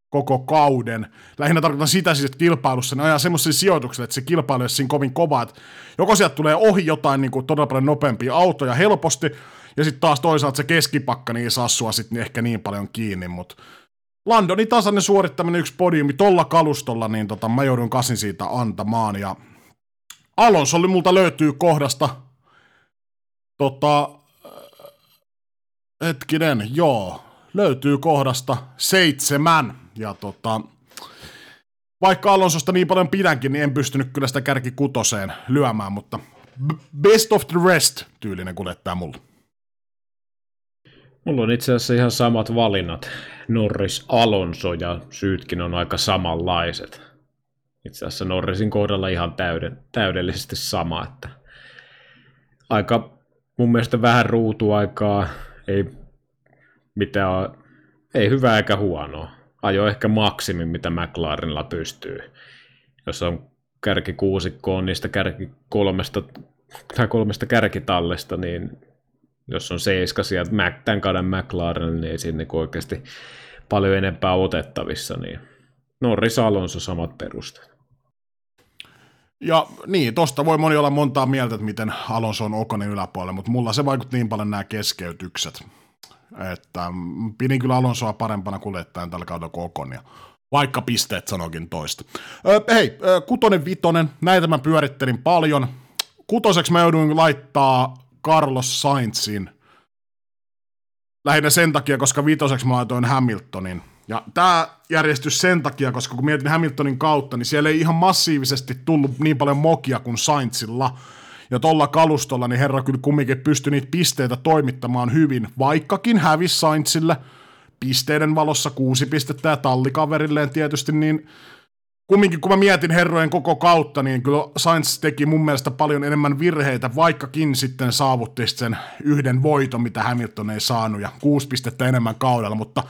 koko kauden. Lähinnä tarkoitan sitä siis, että kilpailussa ne ajaa semmoisia sijoituksia, että se kilpailu olisi siinä kovin kova, että joko sieltä tulee ohi jotain niin kuin todella paljon nopeampia autoja helposti, ja sitten taas toisaalta se keskipakka niin ei saa sua sitten ehkä niin paljon kiinni, mutta Landonin tasainen suorittaminen yksi podiumi tolla kalustolla, niin tota, mä joudun kasin siitä antamaan. Ja Alonso oli multa löytyy kohdasta tota, hetkinen, joo, löytyy kohdasta seitsemän. Ja tota, vaikka Alonsosta niin paljon pidänkin, niin en pystynyt kyllä sitä kärki kutoseen lyömään, mutta best of the rest tyylinen kuljettaja mulla.
Mulla on itse asiassa ihan samat valinnat. Norris Alonso ja syytkin on aika samanlaiset. Itse asiassa Norrisin kohdalla ihan täyden, täydellisesti sama, että aika mun mielestä vähän ruutuaikaa, ei mitään, ei hyvää eikä huonoa. Ajo ehkä maksimi, mitä McLarenilla pystyy. Jos on kärki kuusikkoon niistä kärki kolmesta, tai kolmesta kärkitallesta, niin jos on seiskasia tämän kauden McLaren, niin ei sinne oikeasti paljon enempää otettavissa, niin Norris Alonso samat perusteet.
Ja niin, tosta voi moni olla montaa mieltä, että miten Alonso on Okonen yläpuolella, mutta mulla se vaikutti niin paljon nämä keskeytykset, että pidin kyllä Alonsoa parempana kuljettajan tällä kaudella kuin Okonia. Vaikka pisteet sanokin toista. Öö, hei, kutonen, vitonen, näitä mä pyörittelin paljon. Kutoseksi mä jouduin laittaa Carlos Sainzin. Lähinnä sen takia, koska vitoseksi mä laitoin Hamiltonin. Ja tämä järjestys sen takia, koska kun mietin Hamiltonin kautta, niin siellä ei ihan massiivisesti tullut niin paljon mokia kuin Sainzilla. Ja tuolla kalustolla niin herra kyllä kumminkin pystyi niitä pisteitä toimittamaan hyvin, vaikkakin hävisi Sainzille pisteiden valossa kuusi pistettä ja tallikaverilleen tietysti, niin kumminkin kun mä mietin herrojen koko kautta, niin kyllä Sainz teki mun mielestä paljon enemmän virheitä, vaikkakin sitten saavutti sen yhden voiton, mitä Hamilton ei saanut, ja kuusi pistettä enemmän kaudella, mutta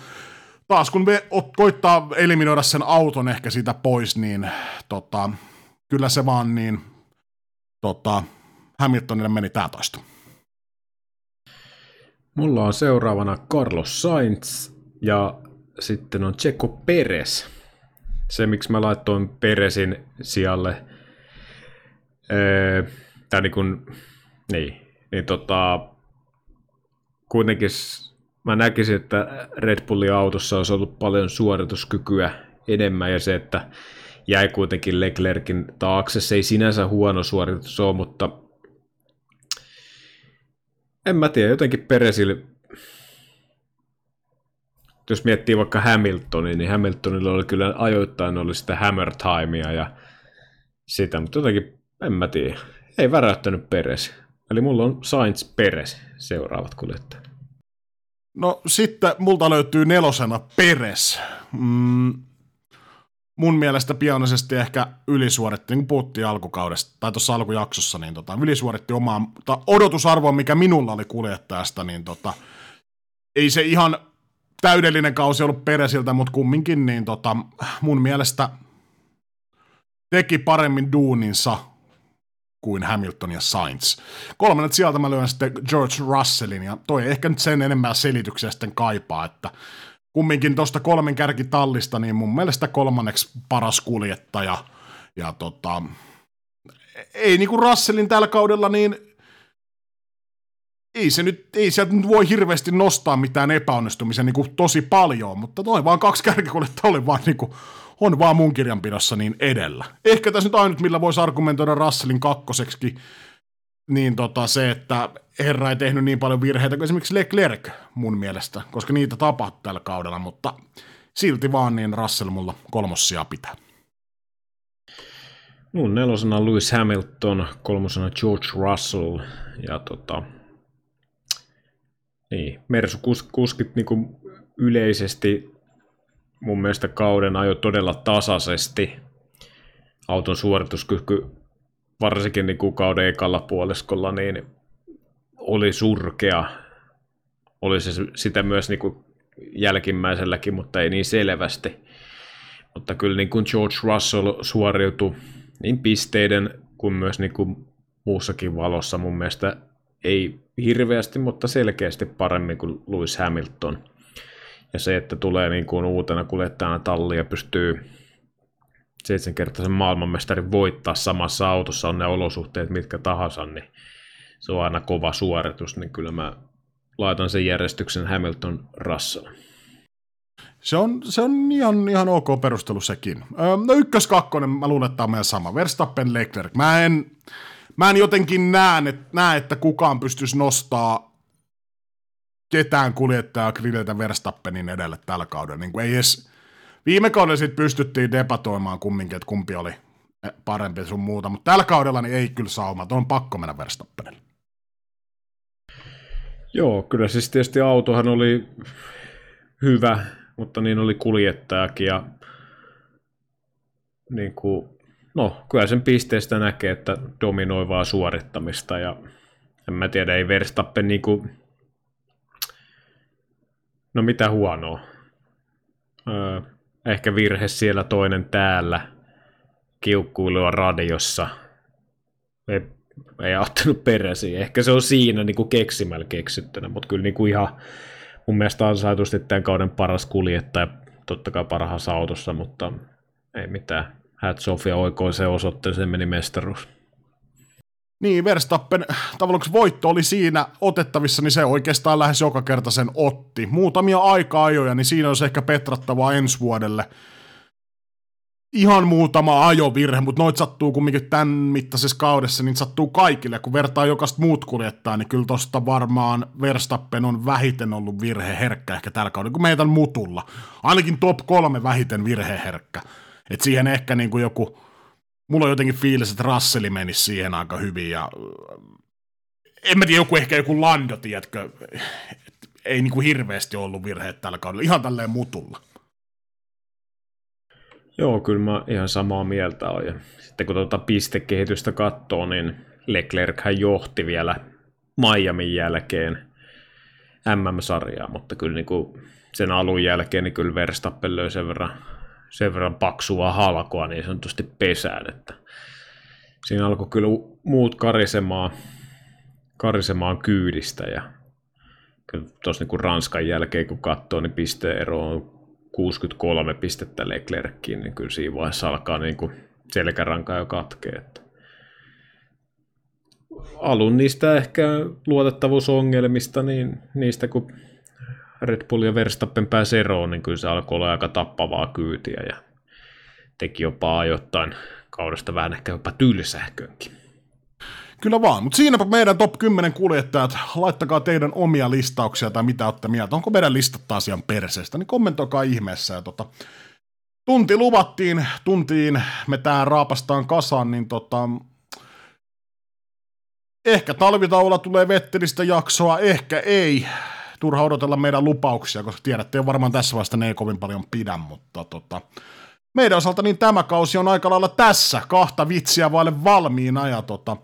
taas kun me koittaa eliminoida sen auton ehkä siitä pois, niin tota, kyllä se vaan niin tota, Hamiltonille meni tää toista.
Mulla on seuraavana Carlos Sainz ja sitten on Checo Perez. Se, miksi mä laittoin Peresin sijalle, öö, tai niin kuin, niin, niin tota, kuitenkin mä näkisin, että Red Bullin autossa olisi ollut paljon suorituskykyä enemmän ja se, että jäi kuitenkin Leclerkin taakse. Se ei sinänsä huono suoritus ole, mutta en mä tiedä, jotenkin Peresille, jos miettii vaikka Hamiltonia, niin Hamiltonilla oli kyllä ajoittain oli sitä hammer timea ja sitä, mutta jotenkin, en mä tiedä, ei väräyttänyt Peres. Eli mulla on Sainz Peres seuraavat kuljettajat.
No sitten multa löytyy nelosena Peres. Mm, mun mielestä pianoisesti ehkä ylisuoritti, niin kuin puhuttiin alkukaudesta, tai tuossa alkujaksossa, niin tota, ylisuoritti omaa odotusarvoa, mikä minulla oli kuljettajasta, niin tota, ei se ihan täydellinen kausi ollut Peresiltä, mutta kumminkin niin tota, mun mielestä teki paremmin duuninsa kuin Hamilton ja Sainz. Kolmannet sieltä mä lyön sitten George Russellin, ja toi ehkä nyt sen enemmän selityksiä sitten kaipaa, että kumminkin tuosta kolmen kärkitallista, niin mun mielestä kolmanneksi paras kuljettaja, ja tota, ei niinku Russellin tällä kaudella, niin ei se nyt, ei sieltä nyt voi hirveästi nostaa mitään epäonnistumisia niin kuin tosi paljon, mutta toi vaan kaksi kärkikuljettajaa oli vaan niin kuin on vaan mun kirjanpidossa niin edellä. Ehkä tässä nyt ainut, millä voisi argumentoida Russellin kakkoseksi, niin tota se, että herra ei tehnyt niin paljon virheitä kuin esimerkiksi Leclerc mun mielestä, koska niitä tapahtui tällä kaudella, mutta silti vaan niin Russell mulla kolmossia pitää.
Mun nelosena Lewis Hamilton, kolmosena George Russell ja tota, niin, Mersu-kuskit niin yleisesti mun mielestä kauden ajo todella tasaisesti. Auton suorituskyky varsinkin niin kuin kauden ekalla puoliskolla niin oli surkea. Oli se sitä myös niin kuin jälkimmäiselläkin, mutta ei niin selvästi. Mutta kyllä niin kuin George Russell suoriutui niin pisteiden kuin myös niin kuin muussakin valossa mun mielestä ei hirveästi, mutta selkeästi paremmin kuin Lewis Hamilton – ja se, että tulee niin kuin uutena kuljettajana talli ja pystyy seitsemänkertaisen maailmanmestarin voittaa samassa autossa, on ne olosuhteet mitkä tahansa, niin se on aina kova suoritus, niin kyllä mä laitan sen järjestyksen Hamilton Russell.
Se on, se on ihan, ihan ok perustelu sekin. Öö, no ykkös, kakkonen, mä luulen, että on meidän sama. Verstappen, Leclerc. Mä en, mä en jotenkin näe, että, näe, että kukaan pystyisi nostaa ketään kuljettajaa grilliltä Verstappenin edelle tällä kaudella. Niin ei edes, viime kaudella sitten pystyttiin debatoimaan kumminkin, että kumpi oli parempi sun muuta, mutta tällä kaudella niin ei kyllä sauma, on pakko mennä Verstappenille.
Joo, kyllä siis tietysti autohan oli hyvä, mutta niin oli kuljettajakin ja niin kuin, no kyllä sen pisteestä näkee, että dominoivaa suorittamista ja en mä tiedä, ei Verstappen niin kuin, no mitä huonoa. Öö, ehkä virhe siellä toinen täällä, kiukkuilua radiossa. Ei, ei ottanut peräsi. Ehkä se on siinä niin kuin keksimällä keksittynä, mutta kyllä niin kuin ihan mun mielestä ansaitusti tämän kauden paras kuljettaja, totta kai parhaassa autossa, mutta ei mitään. Hats ja oikoiseen osoitteeseen meni mestaruus.
Niin, Verstappen tavallaan voitto oli siinä otettavissa, niin se oikeastaan lähes joka kerta sen otti. Muutamia aika-ajoja, niin siinä olisi ehkä petrattavaa ensi vuodelle. Ihan muutama ajovirhe, mutta noit sattuu kumminkin tämän mittaisessa kaudessa, niin sattuu kaikille. Kun vertaa jokaista muut kuljettaa, niin kyllä tosta varmaan Verstappen on vähiten ollut virheherkkä ehkä tällä kaudella, kun meitä mutulla. Ainakin top kolme vähiten virheherkkä. Et siihen ehkä niin kuin joku mulla on jotenkin fiilis, että Russell menisi siihen aika hyvin ja en mä tiedä, joku ehkä joku Lando, tiedätkö, ei niin kuin hirveästi ollut virheet tällä kaudella, ihan tälleen mutulla.
Joo, kyllä mä ihan samaa mieltä olen. Ja sitten kun tuota pistekehitystä katsoo, niin Leclerc johti vielä Miamin jälkeen MM-sarjaa, mutta kyllä niin kuin sen alun jälkeen niin kyllä Verstappen löi sen verran sen verran paksua halkoa niin sanotusti pesään, että siinä alkoi kyllä muut karisemaan, karisemaan kyydistä ja kyllä tuossa niin Ranskan jälkeen kun katsoo, niin pisteero on 63 pistettä Leclerckiin, niin kyllä siinä vaiheessa alkaa niin kuin selkäranka jo katkee. Että alun niistä ehkä luotettavuusongelmista, niin niistä kun Red Bull ja Verstappen pääsi eroon, niin kyllä se alkoi olla aika tappavaa kyytiä ja teki jopa ajoittain kaudesta vähän ehkä jopa tyylisähköönkin.
Kyllä vaan, mutta siinäpä meidän top 10 kuljettajat. Laittakaa teidän omia listauksia tai mitä olette mieltä. Onko meidän listat taas ihan perseestä, niin kommentoikaa ihmeessä. Ja tota, tunti luvattiin, tuntiin me tää raapastaan kasaan, niin tota, ehkä talvitaula tulee Vettelistä jaksoa, ehkä ei turha odotella meidän lupauksia, koska tiedätte jo varmaan tässä vaiheessa ne ei kovin paljon pidä, mutta tota, meidän osalta niin tämä kausi on aika lailla tässä, kahta vitsiä vaille valmiina ja tota,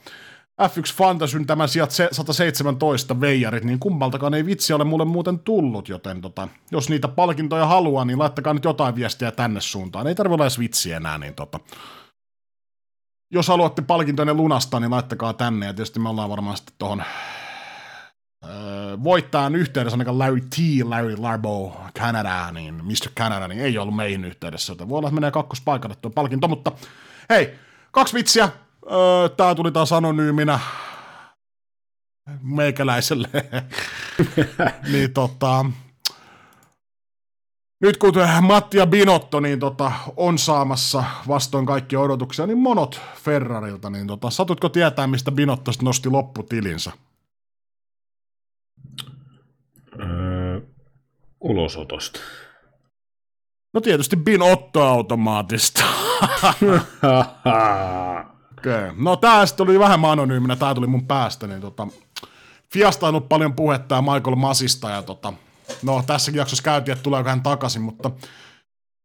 F1 Fantasyn tämä sijat 117 veijarit, niin kummaltakaan ei vitsi ole mulle muuten tullut, joten tota, jos niitä palkintoja haluaa, niin laittakaa nyt jotain viestiä tänne suuntaan. Ei tarvitse olla edes vitsiä enää, niin tota, jos haluatte palkintoja lunastaa, niin laittakaa tänne, ja tietysti me ollaan varmaan sitten tuohon voittajan yhteydessä ainakaan Larry T, Larry Larbo, Canada, niin Mr. Canada, niin ei ollut meihin yhteydessä, joten voi olla, että menee kakkospaikalle tuo palkinto, mutta hei, kaksi vitsiä, öö, tää tuli taas anonyyminä meikäläiselle, niin tota, nyt kun Matti ja Binotto niin tota, on saamassa vastoin kaikkia odotuksia, niin monot Ferrarilta, niin tota, satutko tietää, mistä Binotto nosti lopputilinsä?
Ulosotosta.
No tietysti Binotto-automaatista. okay. No tää sitten tuli vähän anonyyminä, tää tuli mun päästä, niin tota, Fiasta on ollut paljon puhetta ja Michael Masista ja tota, no tässäkin jaksossa käytiin, että tuleeko hän takaisin, mutta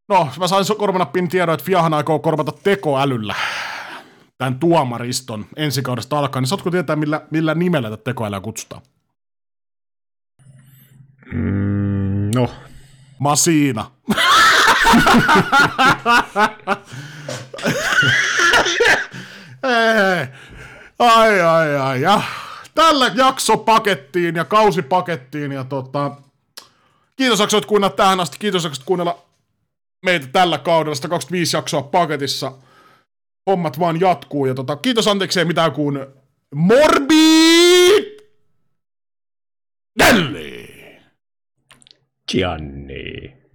no mä sain korvanappin tiedon, että Fiahan aikoo korvata tekoälyllä tämän tuomariston ensi kaudesta alkaen, niin saatko tietää, millä, millä nimellä tätä tekoälyä kutsutaan?
Mm, no.
Masiina. ei, ai, ai, ai, ja tällä jakso pakettiin ja kausi pakettiin ja tota, kiitos jaksoit kuunnella tähän asti, kiitos jaksoit kuunnella meitä tällä kaudella, 125 jaksoa paketissa. Hommat vaan jatkuu ja tota, kiitos anteeksi ei mitään kuin Morbi Delli.
Gianni.